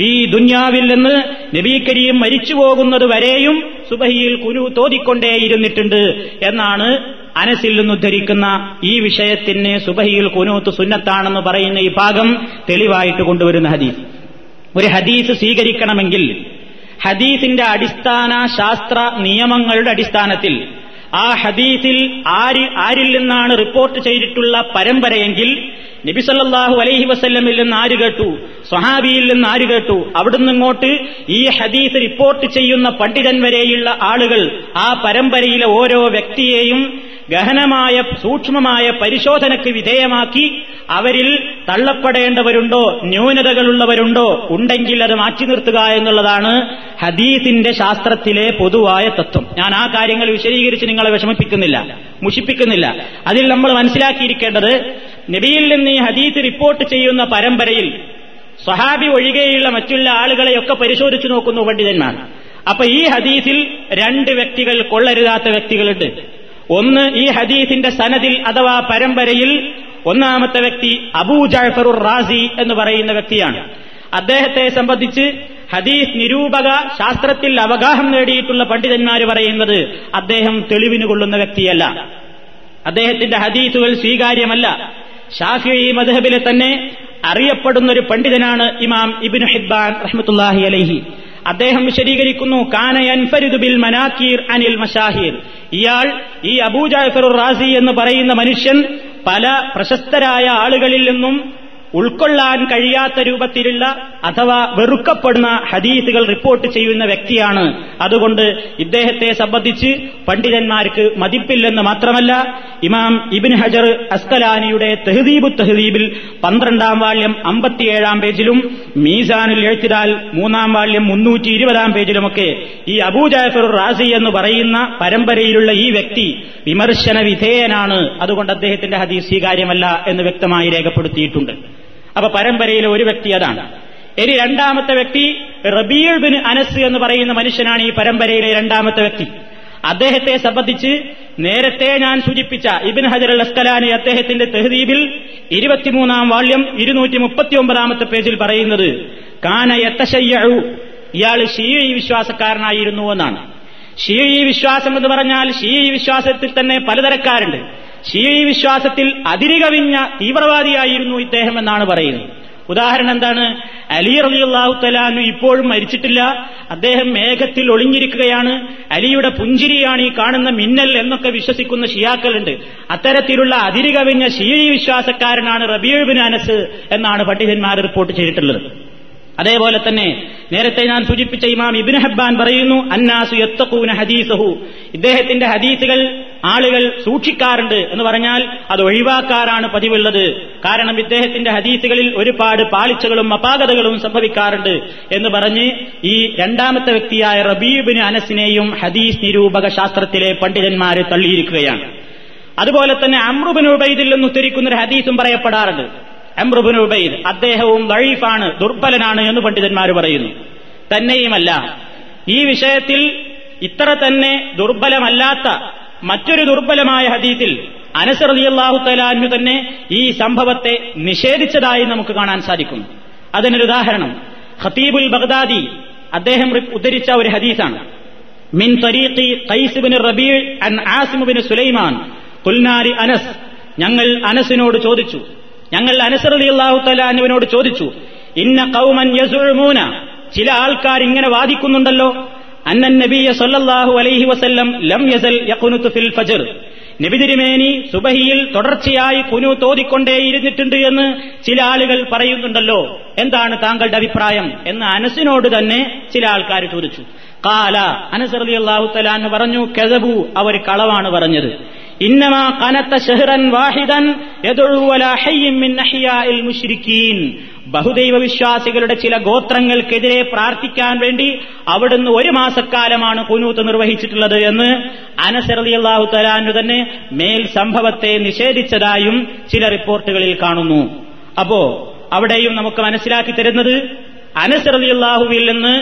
ഈ ദുന്യാവിൽ നിന്ന് നബി കരീം മരിച്ചു പോകുന്നത് വരെയും സുബഹിയിൽ കുനു തോതിക്കൊണ്ടേയിരുന്നിട്ടുണ്ട് എന്നാണ് അനസിൽ നിന്ന് ഉദ്ധരിക്കുന്ന ഈ വിഷയത്തിന് സുബഹിയിൽ കുനൂത്ത് സുന്നത്താണെന്ന് പറയുന്ന ഈ ഭാഗം തെളിവായിട്ട് കൊണ്ടുവരുന്ന ഹദീസ്. ഒരു ഹദീസ് സ്വീകരിക്കണമെങ്കിൽ ഹദീസിന്റെ അടിസ്ഥാന ശാസ്ത്ര നിയമങ്ങളുടെ അടിസ്ഥാനത്തിൽ ആ ഹദീസിൽ ആര് ആരിൽ നിന്നാണ് റിപ്പോർട്ട് ചെയ്തിട്ടുള്ള പരമ്പരയെങ്കിൽ നബിസല്ലാഹു അലൈഹി വസ്ല്ലമിൽ നിന്ന് ആര് കേട്ടു? സ്വഹാബിയിൽ നിന്ന് ആര് കേട്ടു? അവിടുന്ന് ഇങ്ങോട്ട് ഈ ഹദീസ് റിപ്പോർട്ട് ചെയ്യുന്ന പണ്ഡിതൻ വരെയുള്ള ആളുകൾ ആ പരമ്പരയിലെ ഓരോ വ്യക്തിയെയും ഗഹനമായ സൂക്ഷ്മമായ പരിശോധനയ്ക്ക് വിധേയമാക്കി അവരിൽ തള്ളപ്പെടേണ്ടവരുണ്ടോ ന്യൂനതകളുള്ളവരുണ്ടോ ഉണ്ടെങ്കിൽ അത് മാറ്റി നിർത്തുക എന്നുള്ളതാണ് ഹദീസിന്റെ ശാസ്ത്രത്തിലെ പൊതുവായ തത്വം. ഞാൻ ആ കാര്യങ്ങൾ വിശദീകരിച്ച് നിങ്ങളെ വിഷമിപ്പിക്കുന്നില്ല മുഷിപ്പിക്കുന്നില്ല. അതിൽ നമ്മൾ മനസ്സിലാക്കിയിരിക്കേണ്ടത് നബിയിൽ നിന്ന് ഈ ഹദീസ് റിപ്പോർട്ട് ചെയ്യുന്ന പരമ്പരയിൽ സ്വഹാബി ഒഴികെയുള്ള മറ്റുള്ള ആളുകളെയൊക്കെ പരിശോധിച്ചു നോക്കുന്നു പണ്ഡിതന്മാർ. അപ്പൊ ഈ ഹദീസിൽ രണ്ട് വ്യക്തികൾ കൊള്ളരുതാത്ത വ്യക്തികളുണ്ട്. ഒന്ന് ഈ ഹദീസിന്റെ സനദിൽ അഥവാ പരമ്പരയിൽ ഒന്നാമത്തെ വ്യക്തി അബൂ ജാഫറുർ റാസി എന്ന് പറയുന്ന വ്യക്തിയാണ്. അദ്ദേഹത്തെ സംബന്ധിച്ച് ഹദീസ് നിരൂപക ശാസ്ത്രത്തിൽ അവഗാഹം നേടിയിട്ടുള്ള പണ്ഡിതന്മാർ പറയുന്നത് അദ്ദേഹം തെളിവിന് കൊള്ളുന്ന വ്യക്തിയല്ല. അദ്ദേഹത്തിന്റെ ഹദീസുകൾ സ്വീകാര്യമല്ല. ഷാഫി മധബിലെ തന്നെ അറിയപ്പെടുന്ന ഒരു പണ്ഡിതനാണ് ഇമാം ഇബിൻ ഹിബ്ബാൻ റഹ്മത്തുല്ലാഹി അലൈഹി. അദ്ദേഹം വിശദീകരിക്കുന്നു കാനയൻഫരിദു ബിൽ മനാക്കീർ അനിൽ മഷാഹീർ ഇയാൾ ഈ അബൂജാഫർ റാസി എന്ന് പറയുന്ന മനുഷ്യൻ പല പ്രശസ്തരായ ആളുകളിൽ നിന്നും ഉൾക്കൊള്ളാൻ കഴിയാത്ത രൂപത്തിലുള്ള അഥവാ വെറുക്കപ്പെടുന്ന ഹദീസുകൾ റിപ്പോർട്ട് ചെയ്യുന്ന വ്യക്തിയാണ്. അതുകൊണ്ട് ഇദ്ദേഹത്തെ സംബന്ധിച്ച് പണ്ഡിതന്മാർക്ക് മതിപ്പില്ലെന്ന് മാത്രമല്ല ഇമാം ഇബിൻ ഹജർ അസ്കലാനിയുടെ തെഹദീബ് തെഹദീബിൽ പന്ത്രണ്ടാം വാള്യം അമ്പത്തിയേഴാം പേജിലും മീസാനുൽ എഴുത്തിരാൽ മൂന്നാം വാള്യം മുന്നൂറ്റി ഇരുപതാം പേജിലുമൊക്കെ ഈ അബൂജാഫർ റാസി എന്ന് പറയുന്ന പരമ്പരയിലുള്ള ഈ വ്യക്തി വിമർശന വിധേയനാണ്. അതുകൊണ്ട് അദ്ദേഹത്തിന്റെ ഹദീസ് സ്വീകാര്യമല്ല എന്ന് വ്യക്തമായി രേഖപ്പെടുത്തിയിട്ടുണ്ട്. അപ്പൊ പരമ്പരയിലെ ഒരു വ്യക്തി അതാണ്. ഇനി രണ്ടാമത്തെ വ്യക്തി റബീൾ ബിൻ അനസ് എന്ന് പറയുന്ന മനുഷ്യനാണ് ഈ പരമ്പരയിലെ രണ്ടാമത്തെ വ്യക്തി. അദ്ദേഹത്തെ സംബന്ധിച്ച് നേരത്തെ ഞാൻ സൂചിപ്പിച്ച ഇബിൻ ഹജർ അൽ അസ്കലാനി അദ്ദേഹത്തിന്റെ തെഹദീബിൽ ഇരുപത്തിമൂന്നാം വാള്യം ഇരുന്നൂറ്റി മുപ്പത്തിയൊമ്പതാമത്തെ പേജിൽ പറയുന്നത് കാന എത്തശയ്യഴു ഇയാൾ ഷീഴി വിശ്വാസക്കാരനായിരുന്നു എന്നാണ്. ഷീഴി വിശ്വാസം എന്ന് പറഞ്ഞാൽ ഷീഴി വിശ്വാസത്തിൽ തന്നെ പലതരക്കാരുണ്ട്. ഷീയി വിശ്വാസത്തിൽ അതിരുകവിഞ്ഞ തീവ്രവാദിയായിരുന്നു ഇദ്ദേഹം എന്നാണ് പറയുന്നത്. ഉദാഹരണം എന്താണ്? അലി റലിയുള്ളാഹു തലാനു ഇപ്പോഴും മരിച്ചിട്ടില്ല. അദ്ദേഹം മേഘത്തിൽ ഒളിഞ്ഞിരിക്കുകയാണ്. അലിയുടെ പുഞ്ചിരിയാണ് ഈ കാണുന്ന മിന്നൽ എന്നൊക്കെ വിശ്വസിക്കുന്ന ഷിയാക്കളുണ്ട്. അത്തരത്തിലുള്ള അതിരുകവിഞ്ഞ ഷീ വിശ്വാസക്കാരനാണ് റബിയുബിൻ ബിൻ അനസ് എന്നാണ് പണ്ഡിതന്മാർ റിപ്പോർട്ട് ചെയ്തിട്ടുള്ളത്. അതേപോലെ തന്നെ നേരത്തെ ഞാൻ സൂചിപ്പിച്ച ഇമാം ഇബിൻ ഹബ്ബാൻ പറയുന്നു അന്നാസു യത്തഖൂന ഹദീസഹു. ഇദ്ദേഹത്തിന്റെ ഹദീസുകൾ ആളുകൾ സൂക്ഷിക്കാറുണ്ട് എന്ന് പറഞ്ഞാൽ അത് ഒഴിവാക്കാറാണ് പതിവുള്ളത്. കാരണം ഇദ്ദേഹത്തിന്റെ ഹദീസുകളിൽ ഒരുപാട് പാളിച്ചകളും അപാകതകളും സംഭവിക്കാറുണ്ട് എന്ന് പറഞ്ഞ് ഈ രണ്ടാമത്തെ വ്യക്തിയായ റബീബിന് അനസിനെയും ഹദീസ് നിരൂപക ശാസ്ത്രത്തിലെ പണ്ഡിതന്മാരെ തള്ളിയിരിക്കുകയാണ്. അതുപോലെ തന്നെ അമ്രുബിൻ ഉബൈദിൽ നിന്ന് ഉദ്ധരിക്കുന്ന ഒരു ഹദീസും പറയപ്പെടാറുണ്ട്. അമ്രുബിൻ ഉബൈദ് അദ്ദേഹവും ദഴീഫാണ് ദുർബലനാണ് എന്ന് പണ്ഡിതന്മാർ പറയുന്നു. തന്നെയുമല്ല. ഈ വിഷയത്തിൽ ഇത്ര തന്നെ ദുർബലമല്ലാത്ത മറ്റൊരു ദുർബലമായ ഹദീത്തിൽ അനസർ അലിയല്ലാഹു തലാനു തന്നെ ഈ സംഭവത്തെ നിഷേധിച്ചതായി നമുക്ക് കാണാൻ സാധിക്കും. അതിനൊരു ഉദാഹരണം. ഖത്തീബുൽ ബഗ്ദാദി അദ്ദേഹം ഉദ്ധരിച്ച ഒരു ഹദീസാണ്. മിൻ സുലൈമാൻ. കുൽനാരി അനസ്. ഞങ്ങൾ അനസിനോട് ചോദിച്ചു. ഞങ്ങൾ അനസർ അലിയല്ലാഹു തലാനുവിനോട് ചോദിച്ചു. ഇന്ന കൗമൻ യസുഴമൂന ചില ആൾക്കാർ ഇങ്ങനെ വാദിക്കുന്നുണ്ടല്ലോ. അന്നൻ നബിയ സല്ലല്ലാഹു അലൈഹി വസല്ലം ലം യസൽ ഫിൽ ഫജ്ർ. നബിതിരുമേനി സുബഹിയിൽ തുടർച്ചയായി കുനു തോതിക്കൊണ്ടേയിരുന്നിട്ടുണ്ട് എന്ന് ചില ആളുകൾ പറയുന്നുണ്ടല്ലോ. എന്താണ് താങ്കളുടെ അഭിപ്രായം? എന്ന് അനസിനോട് തന്നെ ചില ആൾക്കാർ ചോദിച്ചു. കാല അനസ് റളിയല്ലാഹു പറഞ്ഞു കെതബു അവർ കളവാണ് പറഞ്ഞത്. ഇന്നമാ കനത്ത ഷെഹ്റൻ വാഹിദൻ മുഷ്രിക്കീൻ ബഹുദൈവ വിശ്വാസികളുടെ ചില ഗോത്രങ്ങൾക്കെതിരെ പ്രാർത്ഥിക്കാൻ വേണ്ടി അവിടുന്ന് ഒരു മാസക്കാലമാണ് കുനൂത്ത് നിർവഹിച്ചിട്ടുള്ളത് എന്ന് അനസറലി അള്ളാഹു തലാനു തന്നെ മേൽ സംഭവത്തെ നിഷേധിച്ചതായും ചില റിപ്പോർട്ടുകളിൽ കാണുന്നു. അപ്പോ അവിടെയും നമുക്ക് മനസ്സിലാക്കി തരുന്നത് അനസറലി അള്ളാഹുവിൽ നിന്ന്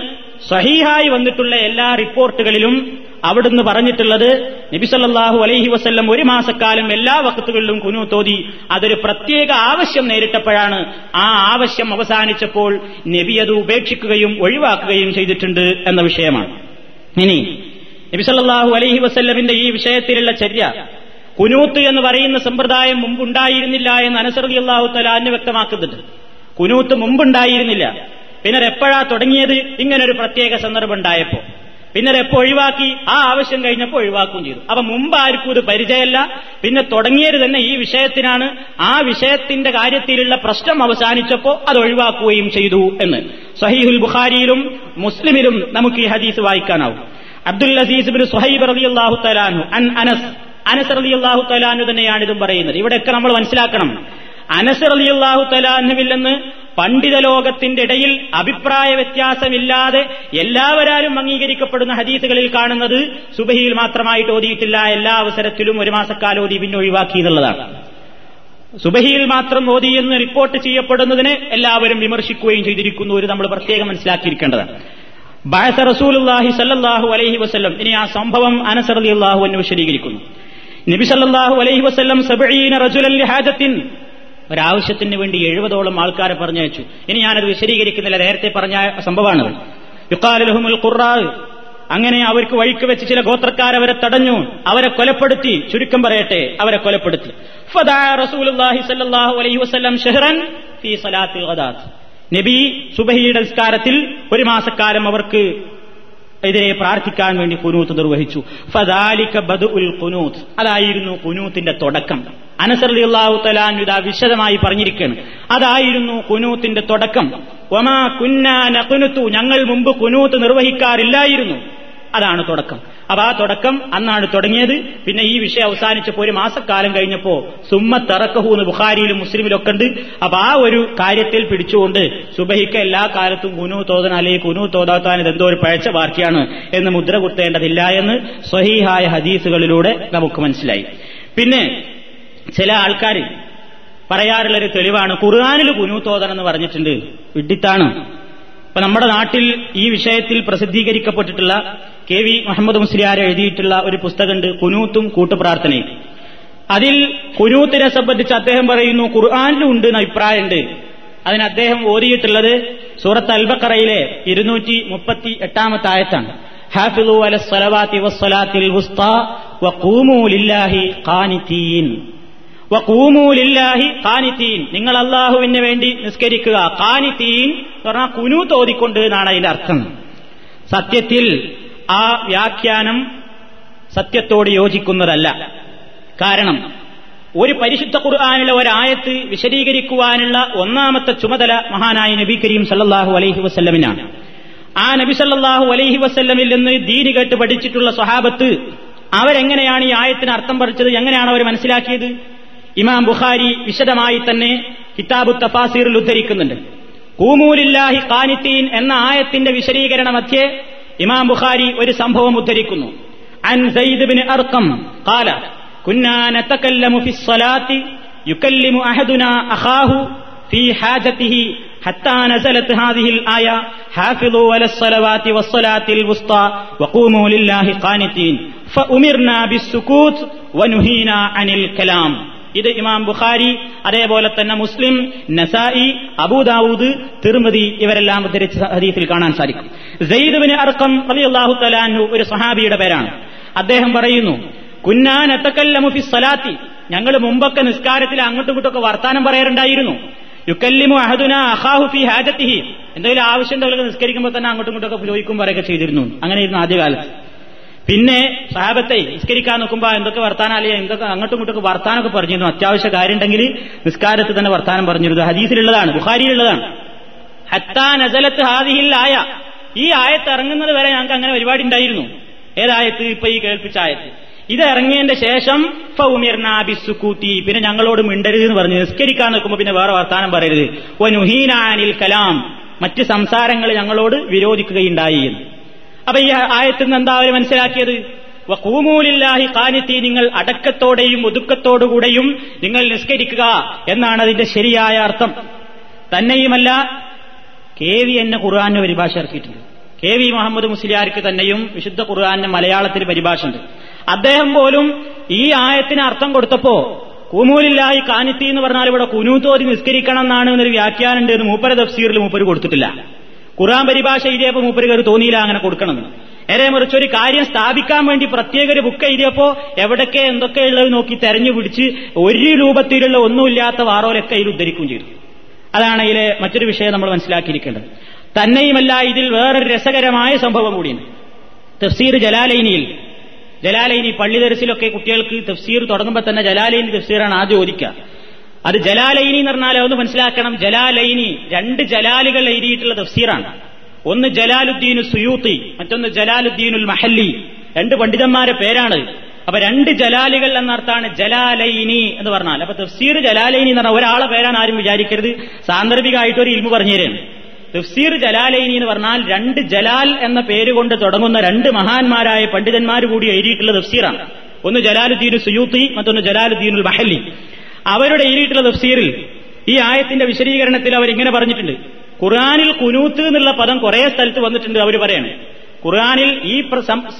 സഹീഹായി വന്നിട്ടുള്ള എല്ലാ റിപ്പോർട്ടുകളിലും അവിടുന്ന് പറഞ്ഞിട്ടുള്ളത് നബിസല്ലാഹു അലൈഹി വസ്ല്ലം ഒരു മാസക്കാലം എല്ലാ വക്കത്തുകളിലും കുനു തോതി. അതൊരു പ്രത്യേക ആവശ്യം നേരിട്ടപ്പോഴാണ് ആ ആവശ്യം അവസാനിച്ചപ്പോൾ നബി അത് ഉപേക്ഷിക്കുകയും ഒഴിവാക്കുകയും ചെയ്തിട്ടുണ്ട് എന്ന വിഷയമാണ്. ഇനി നബിസല്ലാഹു അലൈഹി വസ്ല്ലമിന്റെ ഈ വിഷയത്തിലുള്ള ചര്യ കുനൂത്ത് എന്ന് പറയുന്ന സമ്പ്രദായം മുമ്പുണ്ടായിരുന്നില്ല എന്ന് അനുസൃതി അള്ളാഹു തലാന്ന് വ്യക്തമാക്കുന്നുണ്ട്. കുനൂത്ത് മുമ്പുണ്ടായിരുന്നില്ല. പിന്നെ എപ്പോഴാ തുടങ്ങിയത്? ഇങ്ങനൊരു പ്രത്യേക സന്ദർഭം ഉണ്ടായപ്പോ പിന്നെ എപ്പോ ഒഴിവാക്കി? ആ ആവശ്യം കഴിഞ്ഞപ്പോൾ ഒഴിവാക്കുകയും ചെയ്തു. അപ്പൊ മുമ്പ് ആർക്കും ഇത് പരിചയമല്ല. പിന്നെ തുടങ്ങിയത് തന്നെ ഈ വിഷയത്തിനാണ്. ആ വിഷയത്തിന്റെ കാര്യത്തിലുള്ള പ്രശ്നം അവസാനിച്ചപ്പോ അത് ഒഴിവാക്കുകയും ചെയ്തു എന്ന്. സഹീഹുൽ ബുഖാരിയിലും മുസ്ലിമിലും നമുക്ക് ഈ ഹദീസ് വായിക്കാനാവും. അബ്ദുൽ അസീസ് ബിൻ സുഹൈബ് റലി അള്ളാഹു തലാനു അൻ അനസ് അനസ് റലി അള്ളാഹു തലാനു തന്നെയാണ് ഇതും പറയുന്നത്. ഇവിടെയൊക്കെ നമ്മൾ മനസ്സിലാക്കണം. അനസ് റലി അള്ളാഹു തലാനുവിൽ പണ്ഡിത ലോകത്തിന്റെ ഇടയിൽ അഭിപ്രായ വ്യത്യാസമില്ലാതെ എല്ലാവരും അംഗീകരിക്കപ്പെടുന്ന ഹദീസുകളിൽ കാണുന്നത് സുബഹിയിൽ മാത്രമായിട്ട് ഓതിയിട്ടില്ല എല്ലാ അവസരത്തിലും ഒരു മാസക്കാലം ഓതി പിന്നെ ഒഴിവാക്കി എന്നുള്ളതാണ്. സുബഹിയിൽ മാത്രം ഓതി എന്ന് റിപ്പോർട്ട് ചെയ്യപ്പെടുന്നതിനെ എല്ലാവരും വിമർശിക്കുകയും ചെയ്തിരിക്കുന്നു ഒരു നമ്മൾ പ്രത്യേകം മനസ്സിലാക്കിയിരിക്കേണ്ടതാണ്. ബാസ റസൂലുല്ലാഹി സല്ലാഹു അലൈഹി വസ്ല്ലം. ഇനി ആ സംഭവം അനസർ അലി അള്ളാഹു എന്ന് വിശദീകരിക്കുന്നു. നബി സല്ലാഹു അലൈഹി വസ്ല്ലം ഒരാവശ്യത്തിന് വേണ്ടി എഴുപതോളം ആൾക്കാരെ പറഞ്ഞയച്ചു. ഇനി ഞാനത് വിശദീകരിക്കുന്നില്ല. നേരത്തെ പറഞ്ഞ സംഭവമാണ് യുക്കാലുഹുമുൽ ഖുറാ അങ്ങനെ അവർക്ക് വഴിക്ക് വെച്ച് ചില ഗോത്രക്കാരവരെ തടഞ്ഞു. അവരെ കൊലപ്പെടുത്തി. ചുരുക്കം പറയട്ടെ അവരെ കൊലപ്പെടുത്തി. നബി സുബഹിയുടെ നിസ്കാരത്തിൽ ഒരു മാസക്കാലം അവർക്ക് എതിരെ പ്രാർത്ഥിക്കാൻ വേണ്ടി കുനൂത്ത് നിർവഹിച്ചു. ഫദാലിക ബദു ഉൽ കുനൂത്ത്. അതായിരുന്നു കുനൂത്തിന്റെ തുടക്കം. അനസറിയുള്ള വിശദമായി പറഞ്ഞിരിക്കുകയാണ്. അതായിരുന്നു കുനൂത്തിന്റെ തുടക്കം. ഒമാ കുന്നാ ഞങ്ങൾ മുമ്പ് കുനൂത്ത് നിർവഹിക്കാറില്ലായിരുന്നു. അതാണ് തുടക്കം. അപ്പൊ ആ തുടക്കം അന്നാണ് തുടങ്ങിയത്. പിന്നെ ഈ വിഷയം അവസാനിച്ചപ്പോൾ ഒരു മാസക്കാലം കഴിഞ്ഞപ്പോ സുമ്മ തറക്കഹൂന്ന് ബുഖാരിയിലും മുസ്ലിമിലും ഒക്കെ ഉണ്ട്. അപ്പൊ ആ ഒരു കാര്യത്തിൽ പിടിച്ചുകൊണ്ട് സുബഹിക്ക എല്ലാ കാലത്തും കുനു തോതൻ അല്ലെങ്കിൽ കുനു തോതാത്താൻ ഇതെന്തോ ഒരു പഴച്ച പാർട്ടിയാണ് എന്ന് മുദ്ര കുത്തേണ്ടതില്ല എന്ന് സ്വഹീഹായ ഹദീസുകളിലൂടെ നമുക്ക് മനസ്സിലായി. പിന്നെ ചില ആൾക്കാർ പറയാറുള്ളൊരു തെളിവാണ് ഖുർആാനിൽ കുനു എന്ന് പറഞ്ഞിട്ടുണ്ട്. വിഡിത്താണ്. അപ്പൊ നമ്മുടെ നാട്ടിൽ ഈ വിഷയത്തിൽ പ്രസിദ്ധീകരിക്കപ്പെട്ടിട്ടുള്ള കെ വി മുഹമ്മദ് മുസ്ലിയാർ എഴുതിയിട്ടുള്ള ഒരു പുസ്തകമുണ്ട് കുനൂത്തും കൂട്ടുപ്രാർത്ഥനയും. അതിൽ കുനൂത്തിനെ സംബന്ധിച്ച് അദ്ദേഹം പറയുന്നു ഖുർആാനിലും ഉണ്ട് എന്ന അഭിപ്രായമുണ്ട്. അതിന് അദ്ദേഹം ഓതിയിട്ടുള്ളത് സൂറത്ത് അൽബക്കറയിലെ ഇരുന്നൂറ്റി മുപ്പത്തി എട്ടാമത്തെ ആയത്താണ് ഹാഫിളു അല സ്വലവാത്തി വസ്വലാത്തിൽ നിങ്ങൾ അള്ളാഹുവിന് വേണ്ടി നിസ്കരിക്കുക. കാനിത്തീൻ എന്ന് പറഞ്ഞാൽ കുനു തോതിക്കൊണ്ട് എന്നാണ് അതിന്റെ അർത്ഥം. സത്യത്തിൽ ആ വ്യാഖ്യാനം സത്യത്തോട് യോജിക്കുന്നതല്ല. കാരണം ഒരു പരിശുദ്ധ ഖുർആാനിലെ ഒരായത്ത് വിശദീകരിക്കുവാനുള്ള ഒന്നാമത്തെ ചുമതല മഹാനായ നബി കരീം സല്ലാഹു അലൈഹി വസ്ല്ലമിനാണ്. ആ നബി സല്ലാഹു അലൈഹി വസ്ല്ലമിൽ നിന്ന് ദീനി കേട്ട് പഠിച്ചിട്ടുള്ള സ്വഹാബത്ത് അവരെങ്ങനെയാണ് ഈ ആയത്തിന് അർത്ഥം പറിച്ചത്? എങ്ങനെയാണ് അവർ മനസ്സിലാക്കിയത്? ഇമാം ബുഖാരി വിശദമായി തന്നെ കിതാബു തഫാസീറിൽ ഉദ്ധരിക്കുന്നുണ്ട്. കൂമൂലില്ലാഹി കാനിത്തീൻ എന്ന ആയത്തിന്റെ വിശദീകരണ മധ്യേ ഇമാം ബുഖാരി ഒരു സംഭവം ഉദ്ധരിക്കുന്നു. അൻ സയ്ദ് ബിൻ അർക്കം കാല കുന്നാ നതകല്ലമു ഫി സ്വലാത്തി യുകല്ലിമു അഹദുനാ അഖാഹു ഫീ ഹാജതിഹി ഹത്താ നസലത്ത് ഹാദിഹിൽ ആയ ഹാഫിളു അലസ്സലവാത്തി വസ്സലാത്തിൽ വുസ്ത വഖൂമു ലില്ലാഹി ഖാനിതീൻ ഫഉമിർനാ ബിസ്സുകൂത് വനുഹീനാ അനിൽ കലാം. ഇത് ഇമാം ബുഖാരി അതേപോലെ തന്നെ മുസ്ലിം നസായി അബൂദാവൂദ് തിരുമതി ഇവരെല്ലാം ഉദ്ധരിച്ച ഹദീസിൽ കാണാൻ സാധിക്കും. സെയ്ദുവിന് അർക്കം റളിയല്ലാഹു തലാൻഹു ഒരു സഹാബിയുടെ പേരാണ്. അദ്ദേഹം പറയുന്നു കുന്നാൻ എത്തക്കല്ലമുഫി സലാത്തി ഞങ്ങൾ മുമ്പൊക്കെ നിസ്കാരത്തിൽ അങ്ങോട്ടും ഇങ്ങോട്ടൊക്കെ വർത്താനം പറയാറുണ്ടായിരുന്നു. യുക്കല്ലിമു അഹദുന അഹാഹു ഫി ഹാജത്തിഹി. എന്തെങ്കിലും ആവശ്യം ഉണ്ടെങ്കിൽ നിസ്കരിക്കുമ്പോൾ തന്നെ അങ്ങോട്ടും ഇങ്ങോട്ടൊക്കെ ചോദിക്കും ചെയ്തിരുന്നു. അങ്ങനെയായിരുന്നു ആദ്യകാലത്ത്. പിന്നെ സാഹബത്തെ നിസ്കരിക്കാൻ നോക്കുമ്പോൾ എന്തൊക്കെ വർത്താനം അല്ലെങ്കിൽ എന്തൊക്കെ അങ്ങോട്ടും ഇങ്ങോട്ടൊക്കെ വർത്താനൊക്കെ പറഞ്ഞിരുന്നു. അത്യാവശ്യ കാര്യം ഉണ്ടെങ്കിൽ നിസ്കാരത്തിൽ തന്നെ വർത്താനം പറഞ്ഞിരുന്നു. ഹദീസിലുള്ളതാണ് ബുഖാരിയിലുള്ളതാണ്. ഹത്താ നസലത്ത് ഹാദിഹിൽ ആയ. ഈ ആയത്ത് ഇറങ്ങുന്നത് വരെ ഞങ്ങൾക്ക് അങ്ങനെ പരിപാടി ഉണ്ടായിരുന്നു. ഏതായത്ത്? ഇപ്പൊ ഈ കേൾപ്പിച്ച ആയത്ത്. ഇത് ഇറങ്ങിയതിന്റെ ശേഷം ഫൗമിർനാബിസുക്കൂത്തി പിന്നെ ഞങ്ങളോട് മിണ്ടരുത് എന്ന് പറഞ്ഞു. നിസ്കരിക്കാൻ നിൽക്കുമ്പോൾ പിന്നെ വേറെ വർത്താനം പറയരുത്. ഒ നുഹീനാനിൽ കലാം. മറ്റ് സംസാരങ്ങൾ ഞങ്ങളോട് വിരോധിക്കുകയുണ്ടായി എന്ന്. അപ്പൊ ഈ ആയത്തിൽ നിന്ന് എന്താ അവർ മനസ്സിലാക്കിയത്? കൂമൂലില്ലാഹി കാനിത്തി നിങ്ങൾ അടക്കത്തോടെയും ഒതുക്കത്തോടുകൂടെയും നിങ്ങൾ നിസ്കരിക്കുക എന്നാണ് അതിന്റെ ശരിയായ അർത്ഥം. തന്നെയുമല്ല കെ വി എന്നെ ഖുർആാനെ പരിഭാഷ ഇറക്കിയിട്ടുണ്ട്. കെ വി മുഹമ്മദ് മുസ്ലിയാർക്ക് തന്നെയും വിശുദ്ധ ഖുർആാന്റെ മലയാളത്തിൽ പരിഭാഷ ഉണ്ട് അദ്ദേഹം പോലും ഈ ആയത്തിന് അർത്ഥം കൊടുത്തപ്പോ കൂമൂലില്ലാഹി കാനിത്തി എന്ന് പറഞ്ഞാൽ ഇവിടെ കുനൂത്തോതി നിസ്കരിക്കണം എന്നാണ് എന്നൊരു വ്യാഖ്യാനം ഉണ്ട് എന്ന് മൂപ്പര തഫ്സീറിൽ മൂപ്പര് കൊടുത്തിട്ടില്ല. ഖുറാൻ പരിഭാഷ എഴുതിയപ്പോ മൂപ്പര് കയറി തോന്നിയില്ല അങ്ങനെ കൊടുക്കണമെന്ന്. നേരെ മറിച്ച് ഒരു കാര്യം സ്ഥാപിക്കാൻ വേണ്ടി പ്രത്യേക ഒരു ബുക്ക് എഴുതിയപ്പോ എവിടൊക്കെ എന്തൊക്കെ ഉള്ളത് നോക്കി തെരഞ്ഞു പിടിച്ച് ഒരു രൂപത്തിലുള്ള ഒന്നുമില്ലാത്ത വാറോലൊക്കെ ഇതിൽ ഉദ്ധരിക്കുകയും ചെയ്തു. അതാണ് ഇതിലെ മറ്റൊരു വിഷയം നമ്മൾ മനസ്സിലാക്കിയിരിക്കേണ്ടത്. തന്നെയുമല്ല ഇതിൽ വേറൊരു രസകരമായ സംഭവം കൂടിയുണ്ട്. തഫ്സീർ ജലാലൈനിയിൽ ജലാലൈനി പള്ളി തെരച്ചിലൊക്കെ കുട്ടികൾക്ക് തഫ്സീർ തുടങ്ങുമ്പോൾ തന്നെ ജലാലൈനി തഫ്സീറാണ് ആദ്യം ഓദിക്കുക അത് ജലാലൈനി എന്ന് പറഞ്ഞാൽ ഒന്ന് മനസ്സിലാക്കണം. ജലാലൈനി രണ്ട് ജലാലുകൾ എഴുതിയിട്ടുള്ള തഫ്സീറാണ്. ഒന്ന് ജലാലുദ്ദീനു സുയൂത്തി മറ്റൊന്ന് ജലാലുദ്ദീനുൽ മഹല്ലി. രണ്ട് പണ്ഡിതന്മാരെ പേരാണ്. അപ്പൊ രണ്ട് ജലാലുകൾ എന്നർത്ഥാണ് ജലാലൈനി എന്ന് പറഞ്ഞാൽ. അപ്പൊ തഫ്സീർ ജലാലൈനി എന്ന് പറഞ്ഞാൽ ഒരാളെ പേരാണ് ആരും വിചാരിക്കരുത്. സാന്ദർഭികമായിട്ട് ഒരു ഇൽമു പറഞ്ഞുതരാണ്. തഫ്സീർ ജലാലൈനി എന്ന് പറഞ്ഞാൽ രണ്ട് ജലാൽ എന്ന പേര് കൊണ്ട് തുടങ്ങുന്ന രണ്ട് മഹാന്മാരായ പണ്ഡിതന്മാർ കൂടി എഴുതിയിട്ടുള്ള തഫ്സീറാണ്. ഒന്ന് ജലാലുദ്ദീനു സുയൂത്തി മറ്റൊന്ന് ജലാലുദ്ദീനുൽ മഹല്ലി. അവരുടെ എഴുതിയിട്ടുള്ള തഫ്സീറിൽ ഈ ആയത്തിന്റെ വിശദീകരണത്തിൽ അവർ ഇങ്ങനെ പറഞ്ഞിട്ടുണ്ട്. ഖുർആാനിൽ കുനൂത്ത് എന്നുള്ള പദം കുറെ സ്ഥലത്ത് വന്നിട്ടുണ്ട് അവർ പറയാണ്. ഖുർആാനിൽ ഈ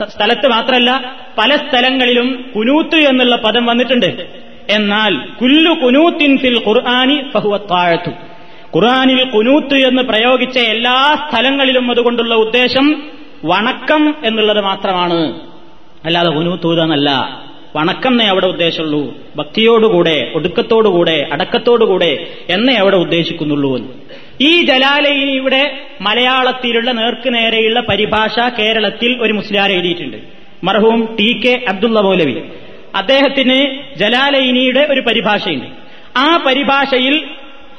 സ്ഥലത്ത് മാത്രമല്ല പല സ്ഥലങ്ങളിലും കുനൂത്ത് എന്നുള്ള പദം വന്നിട്ടുണ്ട്. എന്നാൽ കുല്ലു കുനൂത്തിൻ ഫിൽ ഖുർആാനി ഫഹുവത്താഴത്തു ഖുർആാനിൽ കുനൂത്ത് എന്ന് പ്രയോഗിച്ച എല്ലാ സ്ഥലങ്ങളിലും അതുകൊണ്ടുള്ള ഉദ്ദേശം വണക്കം എന്നുള്ളത് മാത്രമാണ്. അല്ലാതെ കുനൂത്തൂതെന്നല്ല വണക്കം എന്നേ അവിടെ ഉദ്ദേശമുള്ളൂ ഭക്തിയോടുകൂടെ ഒടുക്കത്തോടുകൂടെ അടക്കത്തോടുകൂടെ എന്നേ അവിടെ ഉദ്ദേശിക്കുന്നുള്ളൂ എന്ന്. ഈ ജലാലയിലൂടെ മലയാളത്തിലുള്ള നേർക്ക് നേരെയുള്ള പരിഭാഷ കേരളത്തിൽ ഒരു മുസ്ലിയാർ എഴുതിയിട്ടുണ്ട്. മർഹൂം ടി കെ അബ്ദുള്ള മൗലവി. അദ്ദേഹത്തിന് ജലാലയിനിയുടെ ഒരു പരിഭാഷയുണ്ട്. ആ പരിഭാഷയിൽ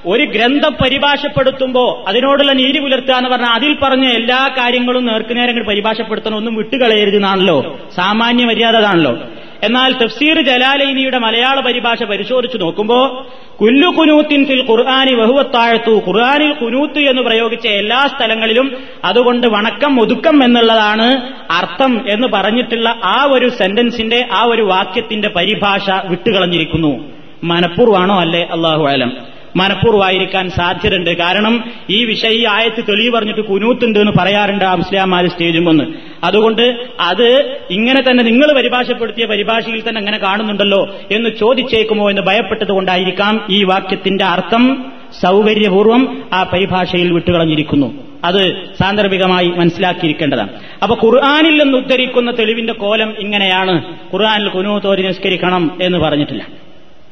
ഒരു ഗ്രന്ഥം പരിഭാഷപ്പെടുത്തുമ്പോൾ അതിനോടുള്ള നീതി പുലർത്തുക എന്ന് പറഞ്ഞാൽ അതിൽ പറഞ്ഞ എല്ലാ കാര്യങ്ങളും നേർക്കുനേരം പരിഭാഷപ്പെടുത്തണമെന്നും പരിഭാഷപ്പെടുത്തണം ഒന്നും വിട്ടുകളയരുത് എന്നാണല്ലോ. സാമാന്യ മര്യാദ ആണല്ലോ എന്നാൽ തഫ്സീർ ജലാലൈനിയുടെ മലയാള പരിഭാഷ പരിശോധിച്ചു നോക്കുമ്പോൾ കുല്ലു കുനൂത്തിൻ ഫിൽ ഖുർആാനി വഹുവത്താഴത്തു ഖുർആാനിൽ കുനൂത്ത് എന്ന് പ്രയോഗിച്ച എല്ലാ സ്ഥലങ്ങളിലും അതുകൊണ്ട് വണക്കം ഒതുക്കം എന്നുള്ളതാണ് അർത്ഥം എന്ന് പറഞ്ഞിട്ടുള്ള ആ ഒരു സെന്റൻസിന്റെ ആ ഒരു വാക്യത്തിന്റെ പരിഭാഷ വിട്ടുകളഞ്ഞിരിക്കുന്നു. മനഃപൂർവമാണോ അല്ലേ? അള്ളാഹു ആലം മനഃപൂർവമായിരിക്കാൻ സാധ്യതയുണ്ട്. കാരണം ഈ വിഷയം ഈ ആയത്ത് തെളിവ് പറഞ്ഞിട്ട് കുനൂത്തുണ്ട് എന്ന് പറയാറുണ്ട് ആ മുസ്ലിംമാര് സ്റ്റേജും വന്ന്. അതുകൊണ്ട് അത് ഇങ്ങനെ തന്നെ നിങ്ങൾ പരിഭാഷപ്പെടുത്തിയ പരിഭാഷയിൽ തന്നെ അങ്ങനെ കാണുന്നുണ്ടല്ലോ എന്ന് ചോദിച്ചേക്കുമോ എന്ന് ഭയപ്പെട്ടതുകൊണ്ടായിരിക്കാം ഈ വാക്യത്തിന്റെ അർത്ഥം സൗകര്യപൂർവം ആ പരിഭാഷയിൽ വിട്ടുകളഞ്ഞിരിക്കുന്നു. അത് സാന്ദർഭികമായി മനസ്സിലാക്കിയിരിക്കേണ്ടതാണ്. അപ്പൊ ഖുർആാനിൽ നിന്ന് ഉദ്ധരിക്കുന്ന തെളിവിന്റെ കോലം ഇങ്ങനെയാണ്. ഖുർആാനിൽ കുനൂത്തോരി നിസ്കരിക്കണം എന്ന് പറഞ്ഞിട്ടില്ല.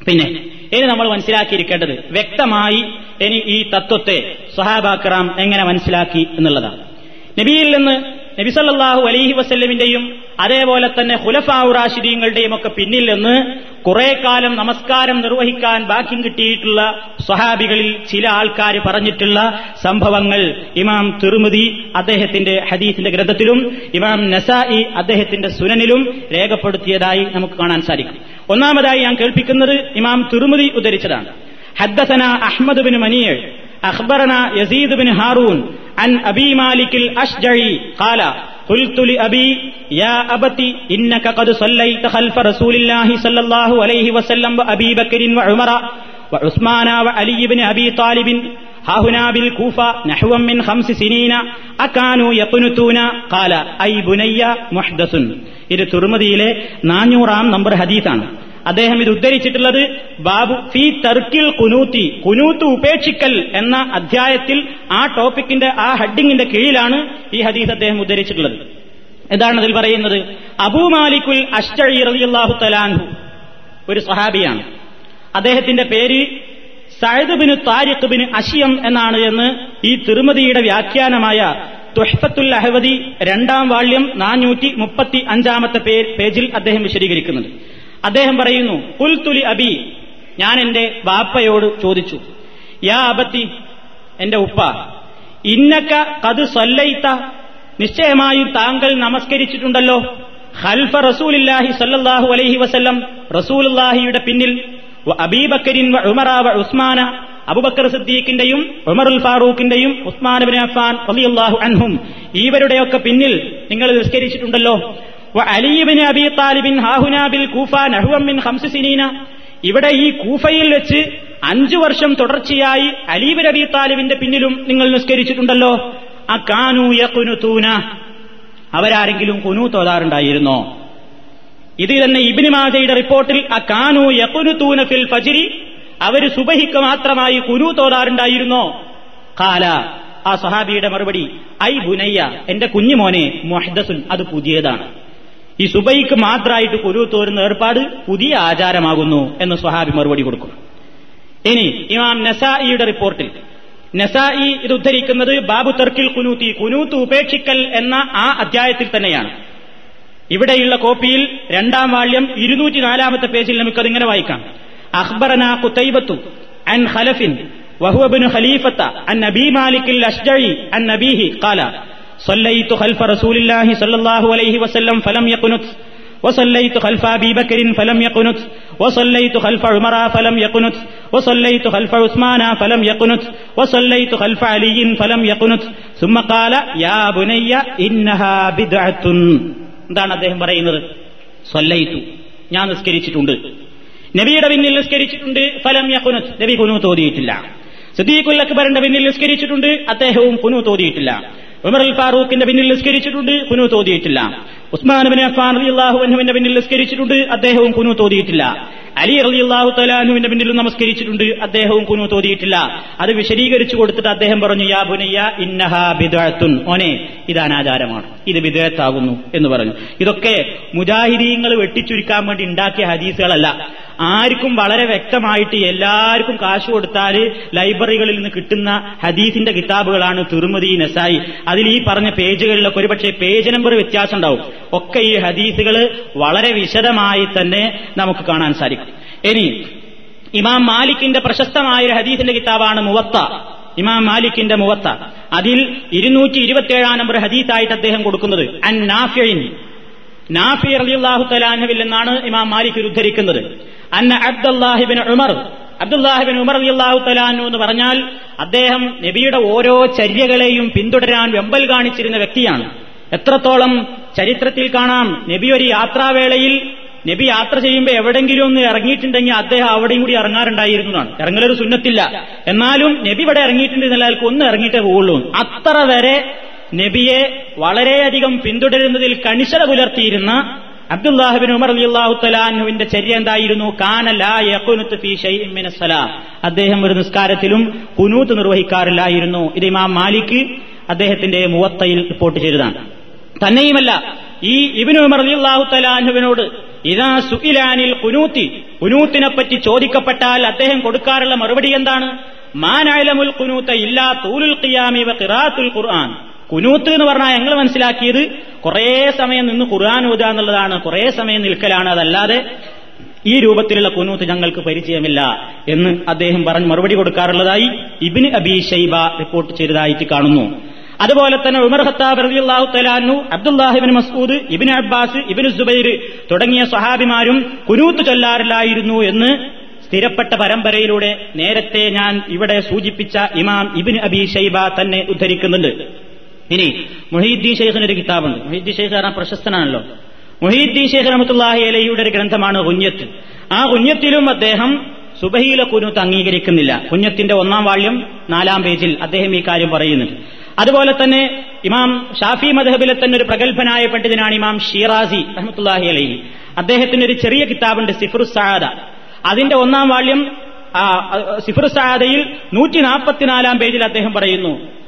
പിന്നെ ഇനി നമ്മൾ മനസ്സിലാക്കിയിരിക്കേണ്ടത് വ്യക്തമായി ഇനി ഈ തത്വത്തെ സഹാബാക്കറാം എങ്ങനെ മനസ്സിലാക്കി എന്നുള്ളതാണ്. നബിയിൽ നിന്ന് നബി സല്ലാഹു അലൈഹി വസ്ല്ലമിന്റെയും അതേപോലെ തന്നെ ഹുലഫാവുറാശിദീങ്ങളുടെയും ഒക്കെ പിന്നിൽ നിന്ന് കുറെ കാലം നമസ്കാരം നിർവഹിക്കാൻ ബാക്കി കിട്ടിയിട്ടുള്ള സ്വഹാബികളിൽ ചില ആൾക്കാർ പറഞ്ഞിട്ടുള്ള സംഭവങ്ങൾ ഇമാം തിരുമതി അദ്ദേഹത്തിന്റെ ഹദീസിന്റെ ഗ്രന്ഥത്തിലും ഇമാം നസായി അദ്ദേഹത്തിന്റെ സുനനിലും രേഖപ്പെടുത്തിയതായി നമുക്ക് കാണാൻ സാധിക്കും. ഒന്നാമതായി ഞാൻ കേൾപ്പിക്കുന്നത് ഇമാം തിരുമതി ഉദ്ധരിച്ചതാണ് حدثنا أحمد بن منيع أخبرنا يزيد بن هارون عن أبي مالك الأشجعي قال قلت لأبي يا أبت إنك قد صليت خلف رسول الله صلى الله عليه وسلم وأبي بكر وعمر وعثمان وعلي بن أبي طالب ها هنا بالكوفة نحو من خمس سنين أكانوا يقنتون قال أي بني محدث ഇത് തുറമതിയിലെ നാനൂറാം നമ്പർ ഹദീസാണ് അദ്ദേഹം ഇത് ഉദ്ധരിച്ചിട്ടുള്ളത് ബാബു ഫി തർക്കിൽ കുനൂത്തി കുനൂത്ത് ഉപേക്ഷിക്കൽ എന്ന അധ്യായത്തിൽ ആ ടോപ്പിക്കിന്റെ ആ ഹെഡിങ്ങിന്റെ കീഴിലാണ് ഈ ഹദീസ് അദ്ദേഹം ഉദ്ധരിച്ചിട്ടുള്ളത് എന്താണ് അതിൽ പറയുന്നത് അബൂ മാലിക്കുൽ അഷ്ടഴി റളിയല്ലാഹു തലാൻഹു ഒരു സഹാബിയാണ് അദ്ദേഹത്തിന്റെ പേര് Saad bin Tariq bin Ashyam എന്നാണ് എന്ന് ഈ തിരുമതിയുടെ വ്യാഖ്യാനമായ തുഷ്പത്തുൽ അഹവദി രണ്ടാം വാള്യം നാനൂറ്റി മുപ്പത്തി അഞ്ചാമത്തെ പേജിൽ അദ്ദേഹം വിശദീകരിക്കുന്നുണ്ട്. അദ്ദേഹം പറയുന്നു പുൽത്തുലി അബി ഞാൻ എന്റെ ബാപ്പയോട് ചോദിച്ചു യാ അബത്തി എന്റെ ഉപ്പ ഇന്നക്ക കത് സല്ലൈത്ത നിശ്ചയമായും താങ്കൾ നമസ്കരിച്ചിട്ടുണ്ടല്ലോ. ഖൽഫ റസൂലില്ലാഹി സല്ലാഹു അലൈഹി വസല്ലം റസൂലുള്ളാഹിയുടെ പിന്നിൽ അബീബക്കരിൻ വ ഉമറ വ ഉസ്മാന അബുബക്കർ സിദ്ദീഖിന്റെയും ഉമറുൽ ഫാറൂഖിന്റെയും ഉസ്മാൻ ബിൻ അഫാൻ റളിയല്ലാഹു അൻഹും. ഇവരുടെയൊക്കെ പിന്നിൽ നിങ്ങൾ നിസ്കരിച്ചിട്ടുണ്ടല്ലോ. അലിബിൻ അബി താലിബിൻ ഹാഹുനാബിൽ കൂഫ നഹുവമിൻ ഹംസുസിനീന ഇവിടെ ഈ കൂഫയിൽ വെച്ച് അഞ്ചു വർഷം തുടർച്ചയായി അലീബിൻ അബി താലിബിന്റെ പിന്നിലും നിങ്ങൾ നിസ്കരിച്ചിട്ടുണ്ടല്ലോ. ആ കാനൂയ കുനുതൂന അവരാരെങ്കിലും കുനു തോതാറുണ്ടായിരുന്നോ? ഇത് തന്നെ ഇബിനിമാജയുടെ റിപ്പോർട്ടിൽ ആ കാനു യക്കുനുത്തൂന ഫിൽ ഫജിരി അവർ സുബഹിക്ക് മാത്രമായി കുനു തോതാറുണ്ടായിരുന്നോ കാല ആ സഹാബിയുടെ മറുപടി ഐ ബുനയ്യ എന്റെ കുഞ്ഞുമോനെ മൊഹദസുൻ അത് പുതിയതാണ്. ഈ സുബൈക്ക് മാത്രമായിട്ട് കുരു തോരുന്ന ഏർപ്പാട് പുതിയ ആചാരമാകുന്നു എന്ന് സ്വഹാബി മറുപടി കൊടുക്കും ഇനി ഇമാം നസായിയുടെ റിപ്പോർട്ടിൽ നസായി ഇത് ഉദ്ധരിക്കുന്നത് ബാബു തർക്കിൽ കുനൂത്തി കുനൂത്ത് ഉപേക്ഷിക്കൽ എന്ന ആ അധ്യായത്തിൽ തന്നെയാണ്. ഇവിടെയുള്ള കോപ്പിയിൽ രണ്ടാം വാള്യം ഇരുന്നൂറ്റി നാലാമത്തെ പേജിൽ നമുക്കതിങ്ങനെ വായിക്കാം അഖ്ബറന കുത്തൈബത്തു അൻ ഖലഫിൻ വഹുബിന് ഖലീഫത്ത അൻ നബി മാലിക്കിൽ അഷ്ജഴി അൻ നബീഹി കാല صليت خلف رسول الله صلى الله عليه وسلم فلم يقنت وصليت خلف أبي بكر فلم يقنت وصليت خلف عمر فلم يقنت وصليت خلف عثمان فلم يقنت وصليت خلف علي فلم يقنت ثم قال يا بني إنها بدعة എന്താണ് അദ്ദേഹം പറയുന്നത്? സൊല്ലയിത്തു ഞാൻ നിസ്കരിച്ചിട്ടുണ്ട്. നബിയുടെ പിന്നിൽ നിസ്കരിച്ചിട്ടുണ്ട്. ഫലം യഖുനത്ത്. നബി കുനു തോതിയിട്ടില്ല സിദ്ദീഖുൽ അക്ബറിന്റെ പിന്നിൽ നിസ്കരിച്ചിട്ടുണ്ട്. അദ്ദേഹവും കുനു തോതിയിട്ടില്ല ഉമർ ഫാറൂഖിന്റെ പിന്നിൽ നിസ്കരിച്ചിട്ടുണ്ട് കുനു തോതിയിട്ടില്ല. ഉസ്മാൻ ബിൻ അഫ്ഫാൻ റളിയല്ലാഹു അൻഹുവിന്റെ പിന്നിൽ നിസ്കരിച്ചിട്ടുണ്ട് അദ്ദേഹവും കുനു തോതിയിട്ടില്ല. അലി അലി അള്ളാഹു തലാഹുവിന്റെ പിന്നിലും നമസ്കരിച്ചിട്ടുണ്ട് അദ്ദേഹവും കുനു തോതിയിട്ടില്ല. അത് വിശദീകരിച്ചു കൊടുത്തിട്ട് അദ്ദേഹം പറഞ്ഞു യാ ബുനയ്യ ഇന്നഹാ ബിദഅത്തുൻ. ഓനെ ഇതാണ് അനാചാരമാണ്. ഇത് വിദേഹത്താകുന്നു എന്ന് പറഞ്ഞു. ഇതൊക്കെ മുജാഹിദീങ്ങൾ വെട്ടിച്ചുരുക്കാൻ വേണ്ടി ഉണ്ടാക്കിയ ഹദീസുകളല്ല. ആർക്കും വളരെ വ്യക്തമായിട്ട് എല്ലാവർക്കും കാശ് കൊടുത്താൽ ലൈബ്രറികളിൽ നിന്ന് കിട്ടുന്ന ഹദീസിന്റെ കിതാബുകളാണ് തിരുമതി നസായി. അതിൽ ഈ പറഞ്ഞ പേജുകളിലൊക്കെ ഒരുപക്ഷെ പേജ് നമ്പർ വ്യത്യാസം ഉണ്ടാവും. ഒക്കെ ഈ ഹദീസുകൾ വളരെ വിശദമായി തന്നെ നമുക്ക് കാണാൻ സാധിക്കും. ഇനി ഇമാം മാലിക്കിന്റെ പ്രശസ്തമായ ഒരു ഹദീസിന്റെ കിതാബാണ് മുവത്ത. ഇമാം മാലിക്കിന്റെ മുവത്ത. അതിൽ ഇരുന്നൂറ്റി ഇരുപത്തിയേഴാം നമ്പർ ഹദീസായിട്ട് അദ്ദേഹം കൊടുക്കുന്നത്. അൻ നാഫിൻ നാഫി റളിയല്ലാഹു തലാനുവിൽ എന്നാണ് ഇമാം മാലിക് ഉദ്ധരിക്കുന്നത്. അന്ന അബ്ദുല്ലാഹിബിൻ ഉമർ അബ്ദുല്ലാഹിബിൻ ഉമർ അള്ളാഹു തലാനു എന്ന് പറഞ്ഞാൽ അദ്ദേഹം നബിയുടെ ഓരോ ചര്യകളെയും പിന്തുടരാൻ വെമ്പൽ കാണിച്ചിരുന്ന വ്യക്തിയാണ്. എത്രത്തോളം ചരിത്രത്തിൽ കാണാം നബി ഒരു യാത്രാവേളയിൽ നബി യാത്ര ചെയ്യുമ്പോൾ എവിടെങ്കിലും ഒന്ന് ഇറങ്ങിയിട്ടുണ്ടെങ്കിൽ അദ്ദേഹം അവിടെയും കൂടി ഇറങ്ങാറുണ്ടായിരുന്നതാണ്. ഇറങ്ങലൊരു സുന്നത്തില്ല. എന്നാലും നബി ഇവിടെ ഇറങ്ങിയിട്ടുണ്ട് എന്നല്ലാൽക്ക് ഒന്ന് ഇറങ്ങിയിട്ടേ പോവുള്ളൂ. അത്ര വരെ നബിയെ വളരെയധികം പിന്തുടരുന്നതിൽ കണിശത പുലർത്തിയിരുന്ന അബ്ദുല്ലാഹിബിൻ ഉമർ അലിയല്ലാഹു തലാഹുവിന്റെ ചര്യ എന്തായിരുന്നു? കാന ലാ ഫീ ഷൈഇൻ മിന സലാം അദ്ദേഹം ഒരു നിസ്കാരത്തിലും കുനൂത്ത് നിർവഹിക്കാറില്ലായിരുന്നു. ഇത് ഇമാം മാലിക് അദ്ദേഹത്തിന്റെ മുവത്തയിൽ റിപ്പോർട്ട് ചെയ്തതാണ്. തന്നെയുമല്ല ഈ ഇബിൻ ഉമർ അലിയല്ലാഹു തലാഹുവിനോട് ഇതാ സുഇലാനിൽ കുനൂത്തി കുനൂത്തിനെ പറ്റി ചോദിക്കപ്പെട്ടാൽ അദ്ദേഹം കൊടുക്കാറുള്ള മറുപടി എന്താണ്? മാനായലമുൽ കുനൂത്ത ഇല്ലാ തൂലുൽ ഖിയാമി വ ഖിറാത്തുൽ ഖുർആൻ കുനൂത്ത് എന്ന് പറഞ്ഞാൽ ഞങ്ങൾ മനസ്സിലാക്കിയത് കുറേ സമയം നിന്ന് ഖുർആൻ ഓതുക എന്നുള്ളതാണ്. കുറേ സമയം നിൽക്കലാണ്. അതല്ലാതെ ഈ രൂപത്തിലുള്ള കുനൂത്ത് ഞങ്ങൾക്ക് പരിചയമില്ല എന്ന് അദ്ദേഹം പറഞ്ഞ് മറുപടി കൊടുക്കാറുള്ളതായി ഇബിന് അബി ഷൈബ റിപ്പോർട്ട് ചെയ്തതായിട്ട് കാണുന്നു. അതുപോലെ തന്നെ ഉമർ ഖത്താബ് റളിയല്ലാഹു തലാനു Abdullah ibn Masood Ibn Abbas Ibn Zubair തുടങ്ങിയ സ്വഹാബിമാരും കുനൂത്ത് ചൊല്ലാറില്ലായിരുന്നു എന്ന് സ്ഥിരപ്പെട്ട പരമ്പരയിലൂടെ നേരത്തെ ഞാൻ ഇവിടെ സൂചിപ്പിച്ച ഇമാം ഇബിൻ അബി ഷൈബ തന്നെ ഉദ്ധരിക്കുന്നുണ്ട്. ഇനി മൊഹീദ്ദീൻ ഷെയ്ഖിന് ഒരു കിതാബുണ്ട്. മൊഹീദ്ദീൻ ഷെയ്ഖ് കാരണം പ്രശസ്തനാണല്ലോ. മൊഹീദ്ദീൻ ഷെയ്ഖ് റഹമത്തുല്ലാഹി അലയുടെ ഒരു ഗ്രന്ഥമാണ് കുഞ്ഞത്ത് ആ കുഞ്ഞത്തിലും അദ്ദേഹം സുബഹിയിലെ കുനൂത്ത് അംഗീകരിക്കുന്നില്ല. കുഞ്ഞത്തിന്റെ ഒന്നാം വാള്യം നാലാം പേജിൽ അദ്ദേഹം ഈ കാര്യം പറയുന്നുണ്ട്. അതുപോലെ തന്നെ ഇമാം ഷാഫി മദഹബിലെ തന്നെ ഒരു പ്രഗത്ഭനായ പണ്ഡിതനാണ് ഇമാം ഷീറാസി റഹമത്തുല്ലാഹി അലഹി. അദ്ദേഹത്തിന് ഒരു ചെറിയ കിതാബുണ്ട് സിഫറു സാദ അതിന്റെ ഒന്നാം വാള്യം സിഫറു സാദയിൽ നൂറ്റി നാൽപ്പത്തിനാലാം പേജിൽ അദ്ദേഹം പറയുന്നു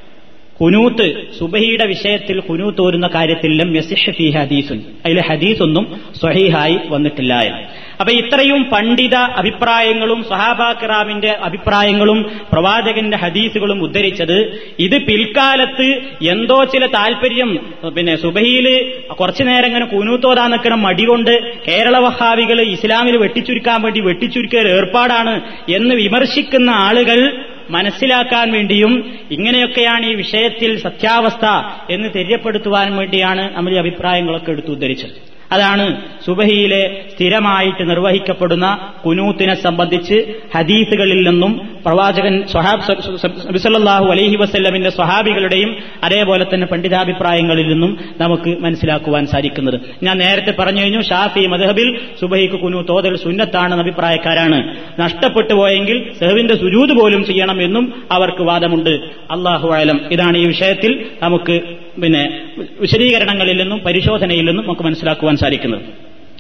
കുനൂത്ത് സുബഹിയുടെ വിഷയത്തിൽ കുനൂത്ത് ഓരുന്ന കാര്യത്തിൽ ലം യസിഹ് ഫി ഹദീസുൻ. അതിലെ ഹദീസൊന്നും സ്വഹീഹായി വന്നിട്ടില്ല എന്ന്. അപ്പൊ ഇത്രയും പണ്ഡിത അഭിപ്രായങ്ങളും സഹാബാക്കിറാമിന്റെ അഭിപ്രായങ്ങളും പ്രവാചകന്റെ ഹദീസുകളും ഉദ്ധരിച്ചത് ഇത് പിൽക്കാലത്ത് എന്തോ ചില താല്പര്യം പിന്നെ സുബഹിയിൽ കുറച്ചു നേരം ഇങ്ങനെ കുനൂത്തോതാ നിൽക്കണം മടികൊണ്ട് കേരള വഹാവികൾ ഇസ്ലാമിൽ വെട്ടിച്ചുരുക്കാൻ വേണ്ടി വെട്ടിച്ചുരുക്കിയ ഏർപ്പാടാണ് എന്ന് വിമർശിക്കുന്ന ആളുകൾ മനസ്സിലാക്കാൻ വേണ്ടിയും ഇങ്ങനെയൊക്കെയാണ് ഈ വിഷയത്തിൽ സത്യാവസ്ഥ എന്ന് തെര്യപ്പെടുത്തുവാൻ വേണ്ടിയാണ് നമ്മൾ ഈ അഭിപ്രായങ്ങളൊക്കെ എടുത്തു ഉദ്ധരിച്ചത്. അതാണ് സുബഹിയിലെ സ്ഥിരമായിട്ട് നിർവഹിക്കപ്പെടുന്ന കുനൂത്തിനെ സംബന്ധിച്ച് ഹദീസുകളിൽ നിന്നും പ്രവാചകൻ സുഹാബ്സല്ലാഹു അലഹി വസ്ല്ലമിന്റെ സ്വഹാബികളുടെയും അതേപോലെ തന്നെ പണ്ഡിതാഭിപ്രായങ്ങളിൽ നിന്നും നമുക്ക് മനസ്സിലാക്കുവാൻ സാധിക്കുന്നത്. ഞാൻ നേരത്തെ പറഞ്ഞു കഴിഞ്ഞു ഷാഫി മദഹബിൽ സുബഹിക്ക് കുനു തോതൽ സുന്നത്താണെന്ന അഭിപ്രായക്കാരാണ്. നഷ്ടപ്പെട്ടു പോയെങ്കിൽ സെഹവിന്റെ സുജൂത് പോലും ചെയ്യണം എന്നും അവർക്ക് വാദമുണ്ട്. അള്ളാഹു ആലം ഇതാണ് ഈ വിഷയത്തിൽ നമുക്ക് പിന്നെ വിശദീകരണങ്ങളിൽ നിന്നും പരിശോധനയിൽ നിന്നും നമുക്ക് മനസ്സിലാക്കുവാൻ സാധിക്കുന്നത്.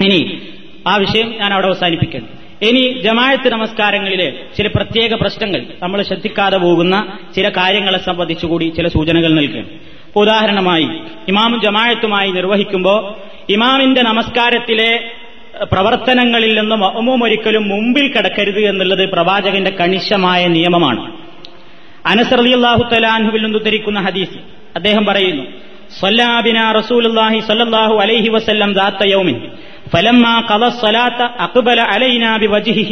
ഇനി ആ വിഷയം ഞാൻ അവിടെ അവസാനിപ്പിക്കുന്നു. ഇനി ജമായത്ത് നമസ്കാരങ്ങളിലെ ചില പ്രത്യേക പ്രശ്നങ്ങൾ. നമ്മൾ ശ്രദ്ധിക്കാതെ പോകുന്ന ചില കാര്യങ്ങളെ സംബന്ധിച്ചുകൂടി ചില സൂചനകൾ നൽകും ഉദാഹരണമായി ഇമാമും ജമായത്തുമായി നിർവഹിക്കുമ്പോൾ ഇമാമിന്റെ നമസ്കാരത്തിലെ പ്രവർത്തനങ്ങളിൽ നിന്നും അമ്മൂം ഒരിക്കലും മുമ്പിൽ കിടക്കരുത് എന്നുള്ളത് പ്രവാചകന്റെ കണിശമായ നിയമമാണ്. അനസർ അള്ളാഹുത്തലാൻഹുവിൽ അള്ളാഹു തലാൻഹുവിൽ നിന്ന് ഉദ്ധരിക്കുന്ന ഹദീസ്. അദ്ദേഹം പറയുന്നു صلابنا رسول الله صلى الله عليه وسلم ذات يوم فلما قضى الصلاة أقبل علينا بوجهه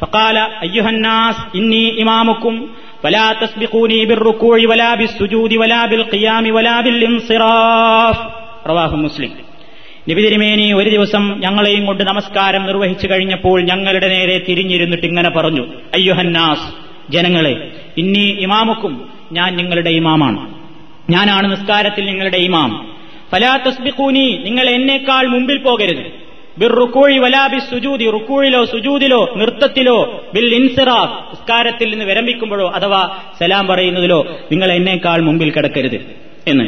فقال أيها الناس إني إمامكم فلا تسبقوني بالركوع ولا بالسجود ولا بالقيام ولا بالانصراف رواه مسلم നബി തിരുമേനി ഒരു ദിവസം ഞങ്ങളെയും കൊണ്ട് നമസ്കാരം നിർവഹിച്ചു കഴിഞ്ഞപ്പോൾ ഞങ്ങളുടെ നേരെ തിരിഞ്ഞിരുന്നിട്ട് ഇങ്ങനെ പറഞ്ഞു അയ്യുഹന്നാസ് ജനങ്ങളെ ഇന്നീ ഇമാമുക്കും ഞാൻ നിങ്ങളുടെ ഇമാമാണ് ഞാനാണ് നിസ്കാരത്തിൽ നിങ്ങളുടെ ഇമാം. ഫലാ തസ്ബിഖൂനി നിങ്ങൾ എന്നേക്കാൾ മുമ്പിൽ പോകരുത്. ബിർ റുക്കൂഴി വലാബി സുജൂദി റുക്കൂഴിലോ സുജൂദിലോ നൃത്തത്തിലോ ബിൽ ഇൻസിറാഫ് നിസ്കാരത്തിൽ നിന്ന് വിരമിക്കുമ്പോഴോ അഥവാ സലാം പറയുന്നതിലോ നിങ്ങൾ എന്നേക്കാൾ മുമ്പിൽ കിടക്കരുത് എന്ന്.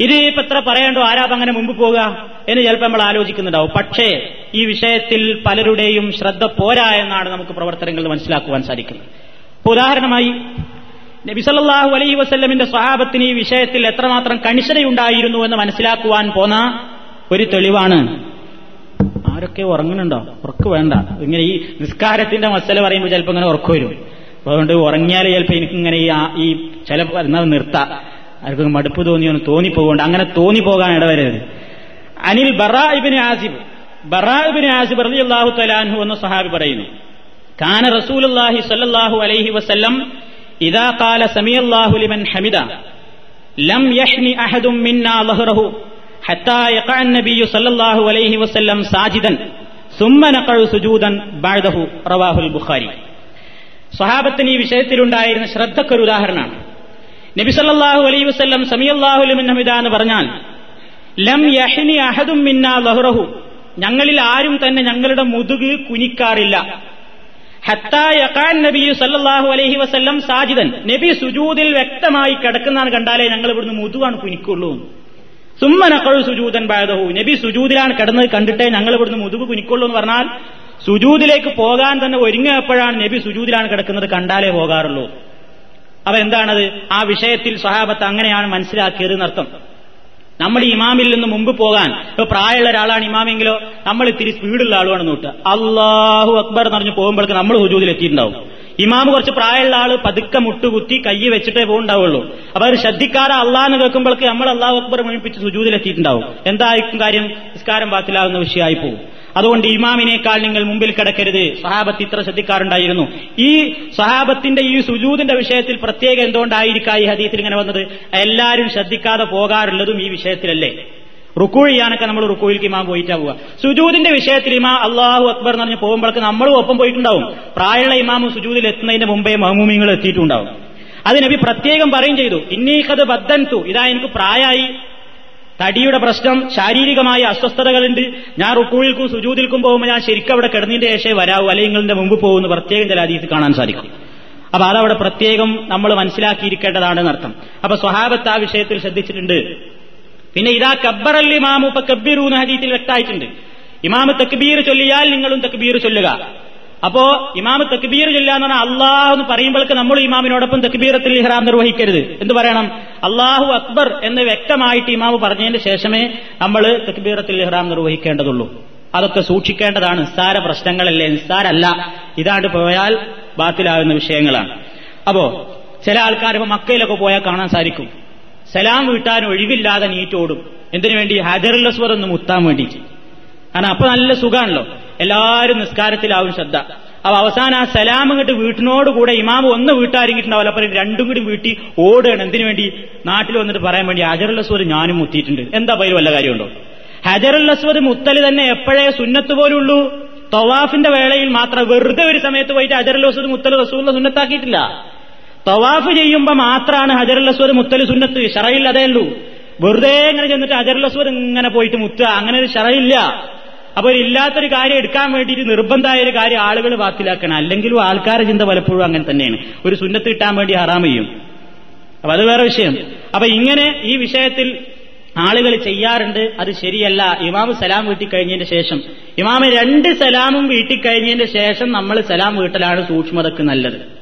ഇത് ഇപ്പൊ എത്ര പറയണ്ടോ ആരാപ്പ് അങ്ങനെ മുമ്പ് പോകുക എന്ന് ചിലപ്പോൾ നമ്മൾ ആലോചിക്കുന്നുണ്ടാവും. പക്ഷേ ഈ വിഷയത്തിൽ പലരുടെയും ശ്രദ്ധ പോരാ എന്നാണ് നമുക്ക് പ്രവർത്തനങ്ങൾ മനസ്സിലാക്കുവാൻ സാധിക്കുന്നത്. ഉദാഹരണമായി നബിസല്ലാഹു അലൈഹി വസ്ല്ലമിന്റെ സ്വഹാബത്തിന് ഈ വിഷയത്തിൽ എത്രമാത്രം കണിശതയുണ്ടായിരുന്നു എന്ന് മനസ്സിലാക്കുവാൻ പോന്ന ഒരു തെളിവാണ്. ആരൊക്കെ ഉറങ്ങുന്നുണ്ടോ? ഉറക്ക് വേണ്ട. ഇങ്ങനെ ഈ നിസ്കാരത്തിന്റെ മസല പറയുമ്പോൾ ചിലപ്പോൾ ഇങ്ങനെ ഉറക്കം വരും. അതുകൊണ്ട് ഉറങ്ങിയാൽ ചിലപ്പോൾ എനിക്കിങ്ങനെ ഈ ഈ ചില നിർത്താം. ആർക്കും മടുപ്പ് തോന്നിയൊന്ന് തോന്നിപ്പോകൊണ്ട് അങ്ങനെ തോന്നിപ്പോകാൻ ഇടവരരുത്. അനിൽ ബറാഇബിന് ആസിബ് ബറാഇബിന് ആസിബ് റലി അള്ളാഹു തലാൻഹു എന്ന സഹാബി പറയുന്നു കാന റസൂലുല്ലാഹി സല്ലാഹു അലൈഹി വസല്ലം ഇതാ കാല സമിയല്ലാഹു ലിമൻ ഹമിദ ലം യഷ്നി അഹദും മിന്നാ ലഹ്റഹു ഹത്താ യഖഅ നബിയു സല്ലല്ലാഹു അലൈഹി വസല്ലം സാജിദൻ സുമ്മ നഖഉ സുജൂദൻ ബഅദഹു റവാഹുൽ ബുഖാരി. സ്വഹാബത്തിന് ഈ വിഷയത്തിലുണ്ടായിരുന്ന ശ്രദ്ധക്കൊരു ഉദാഹരണമാണ്. നബി സല്ലല്ലാഹു അലൈഹി വസല്ലം സമിയല്ലാഹു ലിമൻ ഹമിദ എന്ന് പറഞ്ഞാൽ ലം യഹ്നി അഹദും മിന്നാ ലഹ്റഹു ഞങ്ങളിൽ ആരും തന്നെ ഞങ്ങളുടെ മുതുക് കുനിക്കാറില്ല. സാജിദൻ. നബി സുജൂദിൽ വ്യക്തമായി കിടക്കുന്നതാണ് കണ്ടാലേ ഞങ്ങൾ ഇവിടുന്ന് മുതുവാണ് കുനിക്കുള്ളൂ. സുമ്മനക്കളു സുജൂതൻ പായതഹു നബി സുജൂദിലാണ് കിടന്നത് കണ്ടിട്ടേ ഞങ്ങൾ ഇവിടുന്ന് മുതുക് കുനിക്കുള്ളൂ എന്ന് പറഞ്ഞാൽ സുജൂദിലേക്ക് പോകാൻ തന്നെ ഒരുങ്ങിയപ്പോഴാണ് നബി സുജൂദിലാണ് കിടക്കുന്നത് കണ്ടാലേ പോകാറുള്ളൂ. അപ്പൊ എന്താണത്? ആ വിഷയത്തിൽ സഹാബത്ത് അങ്ങനെയാണ് മനസ്സിലാക്കിയത് എന്നർത്ഥം. നമ്മൾ ഇമാമിൽ നിന്ന് മുമ്പ് പോകാൻ. ഇപ്പൊ പ്രായമുള്ള ഒരാളാണ് ഇമാമെങ്കിലോ നമ്മൾ ഇത്തിരി സ്പീഡുള്ള ആളുമാണ് നോട്ട് അള്ളാഹു അക്ബർ എന്ന് പറഞ്ഞ് പോകുമ്പോഴേക്ക് നമ്മൾ ഹുജൂദിൽ എത്തിയിട്ടുണ്ടാവും. ഇമാമ് കുറച്ച് പ്രായമുള്ള ആൾ പതുക്കെ മുട്ടുകുത്തി കൈ വെച്ചിട്ടേ പോകുണ്ടാവുള്ളൂ അപ്പൊ അവർ ശ്രദ്ധിക്കാതെ അള്ളാന്ന് കേൾക്കുമ്പോഴേക്ക് നമ്മൾ അള്ളാഹു അക്ബർ മുഴിപ്പിച്ച് സുജൂതിലെത്തിയിട്ടുണ്ടാവും എന്തായിരിക്കും കാര്യം? നിസ്കാരം ബാത്തിലാകുന്ന വിഷയമായി പോകും അതുകൊണ്ട് ഇമാമിനേക്കാൾ നിങ്ങൾ മുമ്പിൽ കിടക്കരുത്. സഹാബത്ത് ഇത്ര ശ്രദ്ധിക്കാറുണ്ടായിരുന്നു. ഈ സഹാബത്തിന്റെ ഈ സുജൂദിന്റെ വിഷയത്തിൽ പ്രത്യേകം എന്തുകൊണ്ടായിരിക്കാം ഈ ഹദീത്തിൽ ഇങ്ങനെ വന്നത്? എല്ലാവരും ശ്രദ്ധിക്കാതെ പോകാറുള്ളതും ഈ വിഷയത്തിലല്ലേ? റുക്കൂ ചെയ്യാനൊക്കെ നമ്മൾ റുക്കൂയിലേക്ക് ഇമാം പോയിട്ടാ പോവുക. സുജൂദിന്റെ വിഷയത്തിൽ ഇമാ അള്ളാഹു അക്ബർ എന്ന് പറഞ്ഞ് പോകുമ്പോഴേക്ക് നമ്മളും ഒപ്പം പോയിട്ടുണ്ടാവും. പ്രായമുള്ള ഇമാമും സുജൂദിൽ എത്തുന്നതിന്റെ മുമ്പേ മഹമൂമിങ്ങൾ എത്തിയിട്ടുണ്ടാവും. അത് നബി പ്രത്യേകം പറയും ചെയ്തു. ഇന്നീഖത് ബദ്ധൻതു ഇതാ എനിക്ക് പ്രായമായി തടിയുടെ പ്രശ്നം ശാരീരികമായ അസ്വസ്ഥതകളുണ്ട്. ഞാൻ റുക്കൂയിൽക്കും സുജൂതിൽക്കും പോകുമ്പോൾ ഞാൻ ശരിക്കും അവിടെ കിടന്നിന്റെ ശേഷേ വരാവൂ. അല്ലെങ്കിൽ നിങ്ങളുടെ മുമ്പ് പോകുന്ന പ്രത്യേകം ചില കാണാൻ സാധിക്കും. അപ്പൊ അതവിടെ പ്രത്യേകം നമ്മൾ മനസ്സിലാക്കിയിരിക്കേണ്ടതാണെന്ന് അർത്ഥം അപ്പൊ സ്വഹാബത്ത് ആ വിഷയത്തിൽ ശ്രദ്ധിച്ചിട്ടുണ്ട്. പിന്നെ ഇതാ കബ്ബറൽ ഇമാമു ഇപ്പൊ കബ്ബിറൂന്ന് ഹദീത്തിൽ വ്യക്തമായിട്ടുണ്ട്. ഇമാമ് തക്ബീർ ചൊല്ലിയാൽ നിങ്ങളും തക്ബീർ ചൊല്ലുക. അപ്പോ ഇമാമ് തക്ബീർ ചൊല്ലുക എന്ന് പറഞ്ഞാൽ അള്ളാഹു എന്ന് പറയുമ്പോഴേക്ക് നമ്മൾ ഇമാമിനോടൊപ്പം തക്ബീറത്തിൽ ഇഹ്റാം നിർവഹിക്കരുത്. എന്ത് പറയണം? അള്ളാഹു അക്ബർ എന്ന് വ്യക്തമായിട്ട് ഇമാമ് പറഞ്ഞതിന് ശേഷമേ നമ്മൾ തക്ബീറത്തിൽ ഇഹ്റാം നിർവഹിക്കേണ്ടതുള്ളൂ. അതൊക്കെ സൂക്ഷിക്കേണ്ടതാണ്. നിസ്സാര പ്രശ്നങ്ങളല്ലേ? നിസ്സാരല്ല. ഇതാണ്ട് പോയാൽ ബാത്തിലാകുന്ന വിഷയങ്ങളാണ്. അപ്പോ ചില ആൾക്കാർ ഇപ്പൊ മക്കയിലൊക്കെ പോയാൽ കാണാൻ സാധിക്കും. സലാം വീട്ടാൻ ഒഴിവില്ലാതെ നീറ്റോടും. എന്തിനു വേണ്ടി? ഹജറുൽ അസ്വർ ഒന്ന് മുത്താൻ വേണ്ടിയിട്ട്. കാരണം അപ്പൊ നല്ല സുഖാണല്ലോ. എല്ലാവരും നിസ്കാരത്തിലാവും ശ്രദ്ധ. അപ്പൊ അവസാനം ആ സലാം ഇങ്ങോട്ട് വീട്ടിനോട് കൂടെ ഇമാമ് ഒന്ന് വീട്ടാരിങ്ങിട്ടുണ്ടാവില്ല. അപ്പൊ രണ്ടും കൂടി വീട്ടി ഓടുകയാണ്. എന്തിനു വേണ്ടി? നാട്ടിൽ വന്നിട്ട് പറയാൻ വേണ്ടി ഹജറുൽ അസ്വർ ഞാനും മുത്തിയിട്ടുണ്ട്. എന്താ പേര് വല്ല കാര്യമുണ്ടോ? ഹജറുൽ അസ്വദ് മുത്തൽ തന്നെ എപ്പോഴേ സുന്നത്ത് പോലുള്ളൂ തവാഫിന്റെ വേളയിൽ മാത്രം വെറുതെ ഒരു സമയത്ത് പോയിട്ട് ഹജറുൽ അസ്വദ് മുത്തൽ റസൂലിനെ സുന്നത്താക്കിയിട്ടില്ല. തവാഫ് ചെയ്യുമ്പോൾ മാത്രമാണ് ഹജറുൽ അസ്വദ് മുത്തൽ സുന്നത്ത്. ഷറയിൽ അതേ ഉള്ളൂ. വെറുതെ ഇങ്ങനെ ചെന്നിട്ട് ഹജറുൽ അസ്വദ് ഇങ്ങനെ പോയിട്ട് മുത്തുക. അങ്ങനെ ഒരു ഷറയില്ല. അപ്പൊ ഒരു ഇല്ലാത്തൊരു കാര്യം എടുക്കാൻ വേണ്ടിയിട്ട് നിർബന്ധമായ ഒരു കാര്യം ആളുകൾ വാക്കിലാക്കണം. അല്ലെങ്കിലും ആൾക്കാരുടെ ചിന്ത പലപ്പോഴും അങ്ങനെ തന്നെയാണ്. ഒരു സുന്നത്ത് കിട്ടാൻ വേണ്ടി ഹറാം ചെയ്യും. അപ്പൊ അത് വേറെ വിഷയം. അപ്പൊ ഇങ്ങനെ ഈ വിഷയത്തിൽ ആളുകൾ ചെയ്യാറുണ്ട്. അത് ശരിയല്ല. ഇമാമ് സലാം വീട്ടി കഴിഞ്ഞതിന് ശേഷം. ഇമാമ് രണ്ട് സലാമും വീട്ടി കഴിഞ്ഞതിന് ശേഷം നമ്മൾ സലാം വീട്ടലാണ് സൂക്ഷ്മതക്ക് നല്ലത്.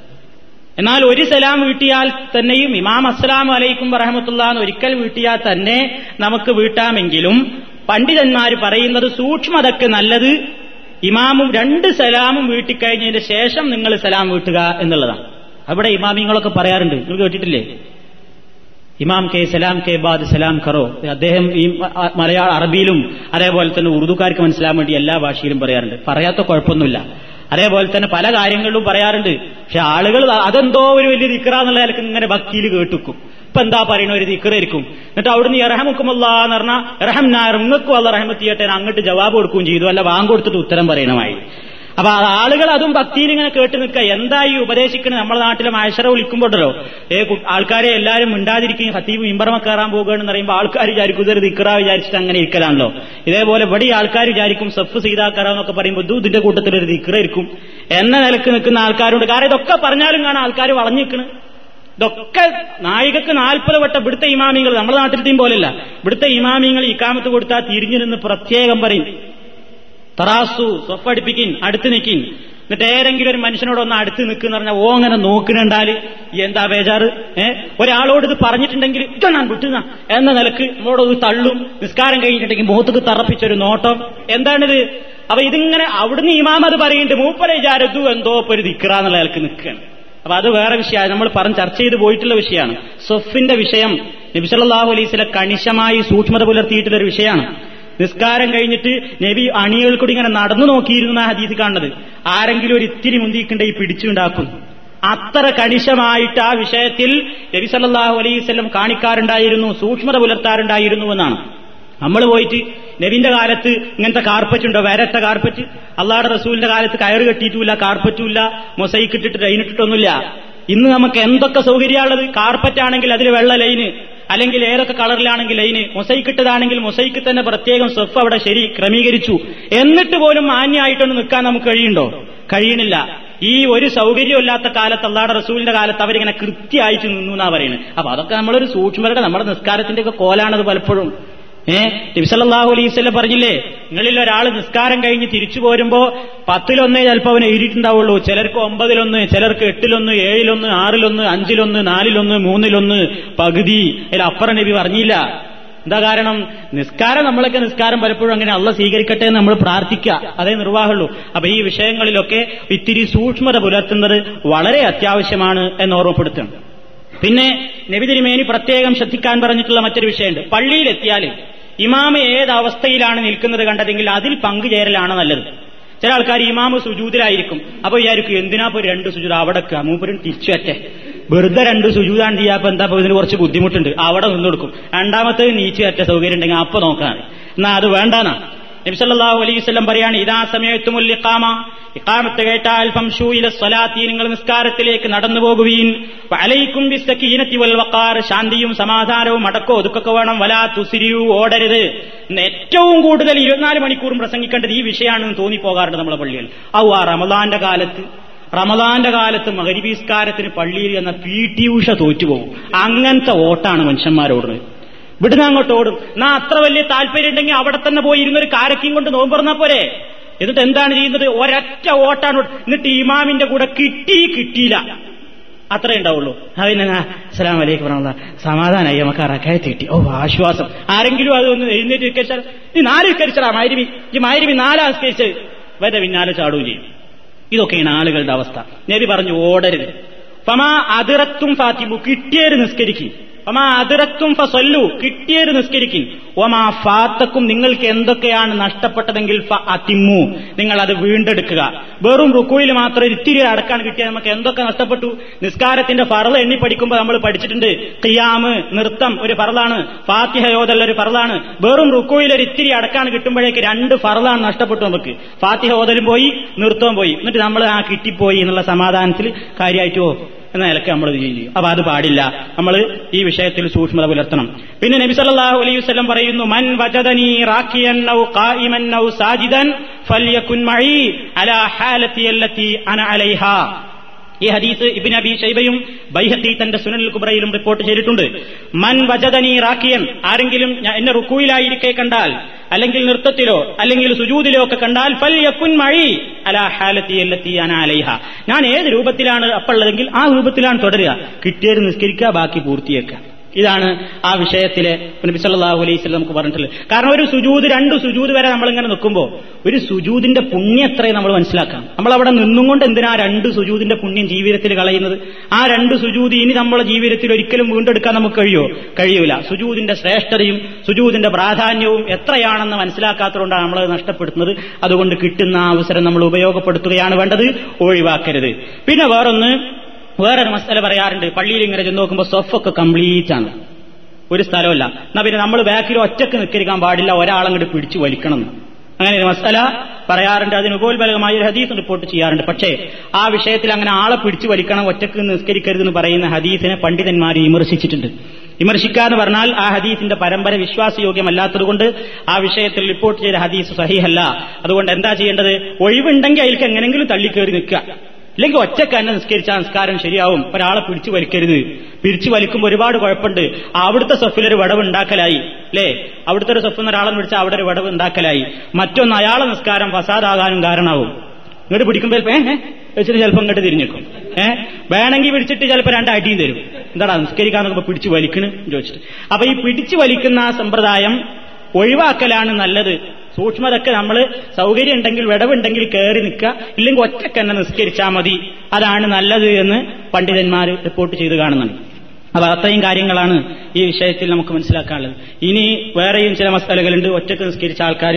എന്നാൽ ഒരു സലാം വീട്ടിയാൽ തന്നെയും ഇമാം അസ്സലാം അലൈക്കും വറഹമത്തുള്ള ഒരിക്കൽ വീട്ടിയാൽ തന്നെ നമുക്ക് വീട്ടാമെങ്കിലും പണ്ഡിതന്മാർ പറയുന്നത് സൂക്ഷ്മതക്ക് നല്ലത് ഇമാമും രണ്ട് സലാമും വീട്ടിക്കഴിഞ്ഞതിന് ശേഷം നിങ്ങൾ സലാം വീട്ടുക എന്നുള്ളതാണ്. അവിടെ ഇമാമിങ്ങളൊക്കെ പറയാറുണ്ട്. നിങ്ങൾ കേട്ടിട്ടില്ലേ? ഇമാം കെ സലാം കെ ബാദ് സലാം ഖറോ അദ്ദേഹം ഈ മലയാള അറബിയിലും അതേപോലെ തന്നെ ഉറുദുക്കാർക്ക് മനസ്സിലാൻ വേണ്ടി എല്ലാ ഭാഷയിലും പറയാറുണ്ട്. പറയാത്ത കുഴപ്പമൊന്നുമില്ല. അതേപോലെ തന്നെ പല കാര്യങ്ങളിലും പറയാറുണ്ട്. പക്ഷെ ആളുകൾ അതെന്തോ ഒരു വലിയ ദിക്കറാന്നുള്ള നിലയ്ക്ക് ഇങ്ങനെ ഭക്തിയിൽ കേട്ടുക്കും. ഇപ്പൊ എന്താ പറയണ ഒരു ദിക്കറായിരിക്കും എന്നിട്ട് അവിടുന്ന് ഇറഹമുക്കുമല്ല എന്ന് പറഞ്ഞാൽ ഇറഹം നായർ നിങ്ങൾക്കും അല്ല റഹമത്ത് ചെയ്യട്ടെ അങ്ങോട്ട് ജവാബ് കൊടുക്കുകയും ചെയ്തു. അല്ല വാങ്ങൊടുത്തിട്ട് ഉത്തരം പറയണമായി. അപ്പൊ ആളുകൾ അതും ഭക്തിയിൽ ഇങ്ങനെ കേട്ട് നിൽക്കുക. എന്താ ഈ ഉപദേശിക്കുന്നത് നമ്മുടെ നാട്ടിലെ മാഷറ വിളിക്കുമ്പോഴല്ലോ ഏ ആൾക്കാരെ എല്ലാവരും മിണ്ടാതിരിക്കുകയും ഹത്തീബ് ഇമ്പറമ കയറാൻ പോകുകയാണെന്ന് പറയുമ്പോൾ ആൾക്കാർ വിചാരിക്കും ഇതൊരു ദിക്കറ വിചാരിച്ചിട്ട് അങ്ങനെ ഇരിക്കലാണല്ലോ. ഇതേപോലെ ഇവിടെ ആൾക്കാർ വിചാരിക്കും സഫ് സീതാക്കറ എന്നൊക്കെ പറയുമ്പോൾ ഇത് ഇതിന്റെ കൂട്ടത്തിൽ ഒരു ദിക്കറായിരിക്കും എന്ന നിലയ്ക്ക് നിൽക്കുന്ന ആൾക്കാരുണ്ട്. കാരണം ഇതൊക്കെ പറഞ്ഞാലും കാണാൻ ആൾക്കാർ വളഞ്ഞു നിൽക്കണ് ഇതൊക്കെ നായികക്ക് നാൽപ്പത് വട്ടം ഇവിടുത്തെ ഇമാമിങ്ങൾ നമ്മുടെ നാട്ടിലത്തെയും പോലെയല്ല ഇവിടുത്തെ ഇമാമിങ്ങൾ ഇക്കാമത്ത് കൊടുത്താൽ തിരിഞ്ഞു നിന്ന് പ്രത്യേകം പറയും. തറാസു സ്വപ്പടിപ്പിക്കിൻ അടുത്ത് നിൽക്കിൻ എന്നിട്ട് ഏതെങ്കിലും ഒരു മനുഷ്യനോട് ഒന്ന് അടുത്ത് നിൽക്കുന്ന പറഞ്ഞാൽ ഓ അങ്ങനെ നോക്കുന്നുണ്ടാൽ എന്താ ബേജാറ്? ഏഹ് ഒരാളോട് ഇത് പറഞ്ഞിട്ടുണ്ടെങ്കിൽ ഇതാണ് വിട്ടുന്ന. എന്ന നിലയ്ക്ക് നമ്മളോട് ഒരു തള്ളും. നിസ്കാരം കഴിഞ്ഞിട്ടുണ്ടെങ്കിൽ മുഖത്തേക്ക് തറപ്പിച്ചൊരു നോട്ടം. എന്താണിത്? അപ്പൊ ഇതിങ്ങനെ അവിടുന്ന് ഇമാം അത് പറയുന്നുണ്ട് മൂപ്പര വിചാരത്തു എന്തോ ഇപ്പൊ ഒരു ദിക്റാന്നുള്ള നിൽക്കുകയാണ്. അപ്പൊ അത് വേറെ വിഷയമാണ്. നമ്മൾ പറഞ്ഞ് ചർച്ച ചെയ്ത് പോയിട്ടുള്ള വിഷയമാണ്. സൊഫിന്റെ വിഷയം നബിസല്ലാഹു അലൈസിലെ കണിശമായി സൂക്ഷ്മത പുലർത്തിയിട്ടുള്ള ഒരു വിഷയമാണ്. നിസ്കാരം കഴിഞ്ഞിട്ട് നബി അണികൾക്കൂടി കൂടി ഇങ്ങനെ നടന്നു നോക്കിയിരുന്നു ആ ഹദീസ് കാണുന്നത്. ആരെങ്കിലും ഒരു ഇത്തിരി മുന്തിക്കുണ്ടെങ്കിൽ പിടിച്ചുണ്ടാക്കും. അത്ര കണിശമായിട്ട് ആ വിഷയത്തിൽ നബി സല്ലാഹു അലൈവല്ലം കാണിക്കാറുണ്ടായിരുന്നു സൂക്ഷ്മത പുലർത്താറുണ്ടായിരുന്നു എന്നാണ്. നമ്മൾ പോയിട്ട് നബിന്റെ കാലത്ത് ഇങ്ങനത്തെ കാർപ്പറ്റ് ഉണ്ടോ? വരട്ട കാർപ്പറ്റ് അള്ളാഹുടെ റസൂലിന്റെ കാലത്ത് കയറ് കെട്ടിയിട്ടുമില്ല കാർപ്പറ്റുമില്ല മൊസൈക്ക് ഇട്ടിട്ട് ലൈനിട്ടിട്ടൊന്നുമില്ല ഇന്ന് നമുക്ക് എന്തൊക്കെ സൗകര്യമുള്ളത് കാർപ്പറ്റ് ആണെങ്കിൽ അതിൽ വെള്ള ലൈന് അല്ലെങ്കിൽ ഏതൊക്കെ കളറിലാണെങ്കിൽ ലൈന് മൊസൈക്ക് ഇട്ടതാണെങ്കിൽ മൊസൈക്ക് തന്നെ പ്രത്യേകം സ്വഫ് അവിടെ ശരി ക്രമീകരിച്ചു. എന്നിട്ട് പോലും മാന്യമായിട്ടൊന്ന് നിൽക്കാൻ നമുക്ക് കഴിയുണ്ടോ കഴിയണില്ല. ഈ ഒരു സൗകര്യമില്ലാത്ത കാലത്ത് അള്ളാടെ റസൂലിന്റെ കാലത്ത് അവരിങ്ങനെ കൃത്യമായിട്ട് നിന്നു എന്നാ പറയുന്നത്. അപ്പൊ അതൊക്കെ നമ്മളൊരു സൂക്ഷ്മരുടെ നമ്മുടെ നിസ്കാരത്തിന്റെ ഒക്കെ കോലാണത് പലപ്പോഴും. ഏഹ് നബിസല്ലാഹു പറഞ്ഞില്ലേ? നിങ്ങളിൽ ഒരാൾ നിസ്കാരം കഴിഞ്ഞ് തിരിച്ചു പോരുമ്പോ പത്തിലൊന്നേ ചിലപ്പോൾ അവന് എഴുതിയിട്ടുണ്ടാവുള്ളൂ. ചിലർക്ക് ഒമ്പതിലൊന്ന് ചിലർക്ക് എട്ടിലൊന്ന് ഏഴിലൊന്ന് ആറിലൊന്ന് അഞ്ചിലൊന്ന് നാലിലൊന്ന് മൂന്നിലൊന്ന് പകുതി. അപ്പുറ നബി പറഞ്ഞില്ല. എന്താ കാരണം? നിസ്കാരം നമ്മളൊക്കെ നിസ്കാരം പലപ്പോഴും അങ്ങനെ അള്ള സ്വീകരിക്കട്ടെ എന്ന് നമ്മൾ പ്രാർത്ഥിക്കുക. അതേ നിർവാഹമുള്ളൂ. അപ്പൊ ഈ വിഷയങ്ങളിലൊക്കെ ഇത്തിരി സൂക്ഷ്മത പുലർത്തുന്നത് വളരെ അത്യാവശ്യമാണ് എന്ന് ഓർമ്മപ്പെടുത്തുന്നുണ്ട് പിന്നെ നബിതിരിമേനി പ്രത്യേകം ശ്രദ്ധിക്കാൻ പറഞ്ഞിട്ടുള്ള മറ്റൊരു വിഷയമുണ്ട്. പള്ളിയിലെത്തിയാൽ ഇമാമ് ഏത് അവസ്ഥയിലാണ് നിൽക്കുന്നത് കണ്ടതെങ്കിൽ അതിൽ പങ്കുചേരലാണ് നല്ലത്. ചില ആൾക്കാർ ഇമാമ് സുജൂതിലായിരിക്കും. അപ്പൊ വിചാരിക്കും എന്തിനാ പോയി രണ്ട് സുജൂത് അവിടെ മൂപ്പരും തിരിച്ചുവറ്റെ വെറുതെ രണ്ട് സുജൂതാണ് ചെയ്യാപ്പോ എന്താ ഇതിന് കുറച്ച് ബുദ്ധിമുട്ടുണ്ട്? അവിടെ നിന്ന് കൊടുക്കും. രണ്ടാമത്തേത് നീച്ചു വറ്റ സൗകര്യം ഉണ്ടെങ്കിൽ അപ്പൊ എന്നാ അത് വേണ്ടാന്നാ. നബിസല്ലാഹു അലൈഹി വസല്ലം പറയാണ് ഇതാ സമയത്തുമുൽ ഇഖാമ. ഇക്കാമത്ത് കേട്ടാൽ അൽഫം ഇല സ്വലാത്തി നിങ്ങൾ നിസ്കാരത്തിലേക്ക് നടന്നു പോകുവീൻ. അലൈക്കും ശാന്തിയും സമാധാനവും അടക്കോ ഒതുക്കൊക്കെ വേണം. വലാ തുസിരിയു ഓടരുത്. ഏറ്റവും കൂടുതൽ ഇരുപത്തിനാല് മണിക്കൂറും പ്രസംഗിക്കേണ്ടത് ഈ വിഷയമാണെന്ന് തോന്നിപ്പോകാറുണ്ട് നമ്മുടെ പള്ളിയിൽ. ഔ ആ റമദാന്റെ കാലത്ത്. റമദാന്റെ കാലത്ത് മകരിബീസ്കാരത്തിന് പള്ളിയിൽ എന്ന പി ടി ഉഷ തോറ്റുപോകും. അങ്ങനത്തെ ഓട്ടാണ് മനുഷ്യന്മാരോടുന്നത്. ഇവിടുന്ന് അങ്ങോട്ട് ഓടും. നാ അത്ര വലിയ താല്പര്യം ഉണ്ടെങ്കിൽ അവിടെ തന്നെ പോയി ഇരുന്നൊരു കാരക്കും കൊണ്ട് നോമ്പ് പറഞ്ഞാൽ പോരെ? എന്നിട്ട് എന്താണ് ചെയ്യുന്നത്? ഒരൊറ്റ ഓട്ടാണ് എന്നിട്ട് ഇമാമിന്റെ കൂടെ കിട്ടി കിട്ടിയില്ല. അത്രേ ഉണ്ടാവുള്ളൂ. അതിനാ അസ്സലാം വലൈക്കും പറഞ്ഞ സമാധാനമായി നമുക്ക് അറക്കായത്ത് കിട്ടി. ഓ ആശ്വാസം. ആരെങ്കിലും അത് ഒന്ന് എഴുന്നേറ്റ് വിൽക്കരിച്ചാൽ ഈ നാല് വിക്കരിച്ചടാ മാരുവി ഈ മാരുവി നാലാസ്കരിച്ച് വരെ പിന്നാലെ ചാടുകയും ചെയ്യും. ഇതൊക്കെയാണ് ആളുകളുടെ അവസ്ഥ. നേരി പറഞ്ഞു ഓടരുത്. ഫമാ അതിറത്തും ഫാത്തിമു കിട്ടിയത് നിസ്കരിക്കും. ഒമാ അതിരക്കും ഫസൊല്ലു കിട്ടിയത് നിസ്കരിക്കും. ഒമാ ഫാത്തക്കും നിങ്ങൾക്ക് എന്തൊക്കെയാണ് നഷ്ടപ്പെട്ടതെങ്കിൽ ഫ അതിമു നിങ്ങൾ അത് വീണ്ടെടുക്കുക. വെറും റുക്കുയിൽ മാത്രം ഇത്തിരി അടക്കാൻ കിട്ടിയാൽ നമുക്ക് എന്തൊക്കെ നഷ്ടപ്പെട്ടു? നിസ്കാരത്തിന്റെ ഫറൾ എണ്ണി പഠിക്കുമ്പോൾ നമ്മൾ പഠിച്ചിട്ടുണ്ട്. കിയാമ് നൃത്തം ഒരു ഫറലാണ് ഫാത്തിഹ യോദൽ ഒരു ഫറലാണ് വെറും റുക്കുയിൽ ഒരു ഇത്തിരി അടക്കാൻ കിട്ടുമ്പോഴേക്ക് രണ്ട് ഫറലാണ് നഷ്ടപ്പെട്ടു നമുക്ക്. ഫാത്തിഹ ഓതലും പോയി നൃത്തവും പോയി. എന്നിട്ട് നമ്മൾ ആ കിട്ടിപ്പോയി എന്നുള്ള സമാധാനത്തിൽ കാര്യമായിട്ടോ എന്ന നിലയ്ക്ക് നമ്മൾ ചെയ്യും. അപ്പൊ അത് പാടില്ല. നമ്മൾ ഈ വിഷയത്തിൽ സൂക്ഷ്മത പുലർത്തണം. പിന്നെ നബി സല്ലാഹു അലൈഹി വസ്ലം പറയുന്നു മൻ വജദനി റാക്കിയൻ സാജിദൻ ഫലിയ കുൻമഴി അലാ ഹാലത്തി അലൈഹാ. ഈ ഹദീസ് ഇബിൻ അബി ഷൈബയും ബൈഹത്തി തന്റെ സുനൽ കുബ്രയിലും റിപ്പോർട്ട് ചെയ്തിട്ടുണ്ട്. മൻ വജദനി റാക്കിയൻ ആരെങ്കിലും എന്നെ റുക്കുയിലായിരിക്കെ കണ്ടാൽ അല്ലെങ്കിൽ നൃത്തത്തിലോ അല്ലെങ്കിൽ സുജൂതിലോ ഒക്കെ കണ്ടാൽ ഫൽ യക്കുൻ മഴി അലാ ഹാലത്തി എല്ലത്തി അന ഞാൻ ഏത് രൂപത്തിലാണ് അപ്പുള്ളതെങ്കിൽ ആ രൂപത്തിലാണ് തുടരുക. കിട്ടിയത് നിസ്കരിക്കുക ബാക്കി പൂർത്തിയാക്കുക. ഇതാണ് ആ വിഷയത്തിലെ നബി സല്ലല്ലാഹു അലൈഹി വസല്ലം നമുക്ക് പറഞ്ഞിട്ടുള്ളത്. കാരണം ഒരു സുജൂത് രണ്ട് സുജൂത് വരെ നമ്മളിങ്ങനെ നിൽക്കുമ്പോൾ ഒരു സുജൂതിന്റെ പുണ്യം എത്രയും നമ്മൾ മനസ്സിലാക്കാം. നമ്മൾ അവിടെ നിന്നുകൊണ്ട് എന്തിനാ രണ്ട് സുജൂതിന്റെ പുണ്യം ജീവിതത്തിൽ കളയുന്നത്? ആ രണ്ട് സുജൂതി ഇനി നമ്മളെ ജീവിതത്തിൽ ഒരിക്കലും വീണ്ടെടുക്കാൻ നമുക്ക് കഴിയോ? കഴിയൂല. സുജൂതിന്റെ ശ്രേഷ്ഠതയും സുജൂതിന്റെ പ്രാധാന്യവും എത്രയാണെന്ന് മനസ്സിലാക്കാത്തതുകൊണ്ടാണ് നമ്മൾ നഷ്ടപ്പെടുത്തുന്നത്. അതുകൊണ്ട് കിട്ടുന്ന അവസരം നമ്മൾ ഉപയോഗപ്പെടുത്തുകയാണ് വേണ്ടത്. ഒഴിവാക്കരുത്. പിന്നെ വേറൊന്ന് വേറൊരു മസാല പറയാറുണ്ട്. പള്ളിയിൽ ഇങ്ങനെ ചെന്ന് നോക്കുമ്പോൾ സൊഫൊക്കെ കംപ്ലീറ്റ് ആണ്. ഒരു സ്ഥലമല്ല എന്നാ പിന്നെ നമ്മൾ ബാക്കിൽ ഒറ്റയ്ക്ക് നിൽക്കരിക്കാൻ പാടില്ല. ഒരാളങ്ങോട്ട് പിടിച്ചു വലിക്കണം അങ്ങനെ ഒരു മസാല പറയാറുണ്ട്. അതിന് ഉപോത്ബലകമായ ഒരു ഹദീസ് റിപ്പോർട്ട് ചെയ്യാറുണ്ട്. പക്ഷേ ആ വിഷയത്തിൽ അങ്ങനെ ആളെ പിടിച്ചു വലിക്കണം ഒറ്റയ്ക്ക് നിസ്കരിക്കരുതെന്ന് പറയുന്ന ഹദീസിനെ പണ്ഡിതന്മാർ വിമർശിച്ചിട്ടുണ്ട്. വിമർശിക്കാന്ന് പറഞ്ഞാൽ ആ ഹദീസിന്റെ പരമ്പര വിശ്വാസയോഗ്യമല്ലാത്തതുകൊണ്ട് ആ വിഷയത്തിൽ റിപ്പോർട്ട് ചെയ്ത ഹദീസ് സഹിഹല്ല. അതുകൊണ്ട് എന്താ ചെയ്യേണ്ടത്? ഒഴിവുണ്ടെങ്കിൽ അതിൽക്ക് എങ്ങനെങ്കിലും തള്ളിക്കേറി നിൽക്കുക. അല്ലെങ്കിൽ ഒറ്റയ്ക്ക് തന്നെ നിസ്കരിച്ച നിസ്കാരം ശരിയാവും. ഒരാളെ പിടിച്ചു വലിക്കരുത്. പിരിച്ചു വലിക്കുമ്പോൾ ഒരുപാട് കുഴപ്പമുണ്ട്. അവിടുത്തെ സഫിലൊരു വടവ് ഉണ്ടാക്കലായി. അല്ലേ? അവിടുത്തെ ഒരു സഫിന്ന് ഒരാളെ പിടിച്ചാൽ അവിടെ ഒരു വടവ് ഉണ്ടാക്കലായി. മറ്റൊന്ന് അയാളെ നിസ്കാരം ഫസാദാകാനും കാരണമാവും. ഇങ്ങോട്ട് പിടിക്കുമ്പോൾ ഏഹ് വെച്ചിട്ട് ചിലപ്പോൾ ഇങ്ങോട്ട് തിരിഞ്ഞേക്കും. ഏഹ് വേണമെങ്കിൽ പിടിച്ചിട്ട് ചിലപ്പോൾ രണ്ട് അടിയും തരും. എന്താടാ നിസ്കരിക്കാൻ നോക്കുമ്പോൾ പിടിച്ചു വലിക്കണ് ചോദിച്ചിട്ട്. അപ്പൊ ഈ പിടിച്ചു വലിക്കുന്ന സമ്പ്രദായം ഒഴിവാക്കലാണ് നല്ലത്. സൂക്ഷ്മതൊക്കെ നമ്മൾ സൗകര്യം ഉണ്ടെങ്കിൽ വിടവുണ്ടെങ്കിൽ കയറി നിൽക്കുക. ഇല്ലെങ്കിൽ ഒറ്റയ്ക്ക് തന്നെ നിസ്കരിച്ചാൽ മതി. അതാണ് നല്ലത് എന്ന് പണ്ഡിതന്മാർ റിപ്പോർട്ട് ചെയ്ത് കാണുന്നുണ്ട്. അപ്പൊ അത്രയും കാര്യങ്ങളാണ് ഈ വിഷയത്തിൽ നമുക്ക് മനസ്സിലാക്കാനുള്ളത്. ഇനി വേറെയും ചില മസ്തലകളുണ്ട് ഒറ്റയ്ക്ക് നിസ്കരിച്ച ആൾക്കാർ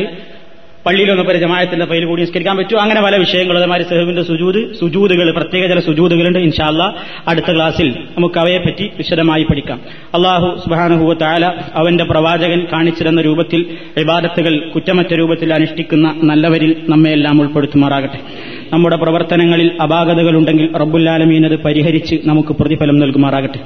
പള്ളിയിലൊന്നും പേര് ജമായത്തിന്റെ പേര് കൂടി നിസ്കരിക്കാൻ പറ്റും. അങ്ങനെ പല വിഷയങ്ങളും അതേമാതിരി സെഹുവിന്റെ സുജൂത് സുജൂതുകൾ പ്രത്യേക ചില സുജൂതുകളുണ്ട് ഇൻഷാല്ല അടുത്ത ക്ലാസ്സിൽ നമുക്ക് അവയെപ്പറ്റി വിശദമായി പഠിക്കാം. അള്ളാഹു സുബാനുഹുവ അവന്റെ പ്രവാചകൻ കാണിച്ചിരുന്ന രൂപത്തിൽ വിവാദത്തുകൾ കുറ്റമറ്റ രൂപത്തിൽ അനുഷ്ഠിക്കുന്ന നല്ലവരിൽ നമ്മയെല്ലാം ഉൾപ്പെടുത്തുമാറാകട്ടെ. നമ്മുടെ പ്രവർത്തനങ്ങളിൽ അപാകതകളുണ്ടെങ്കിൽ റബ്ബുല്ലാലമീൻ അത് പരിഹരിച്ച് നമുക്ക് പ്രതിഫലം നൽകുമാറാകട്ടെ.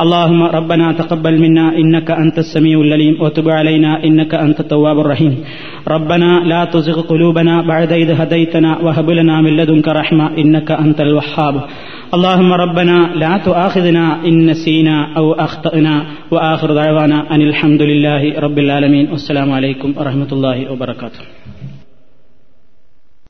اللهم ربنا تقبل منا إنك أنت السميع العليم وتب علينا إنك أنت التواب الرحيم. ربنا لا تزغ قلوبنا بعد إذ هديتنا وهب لنا من لدنك رحمة إنك أنت الوهاب. اللهم ربنا لا تؤاخذنا إن نسينا أو أخطأنا وآخر دعوانا أن الحمد لله رب العالمين. والسلام عليكم ورحمة الله وبركاته.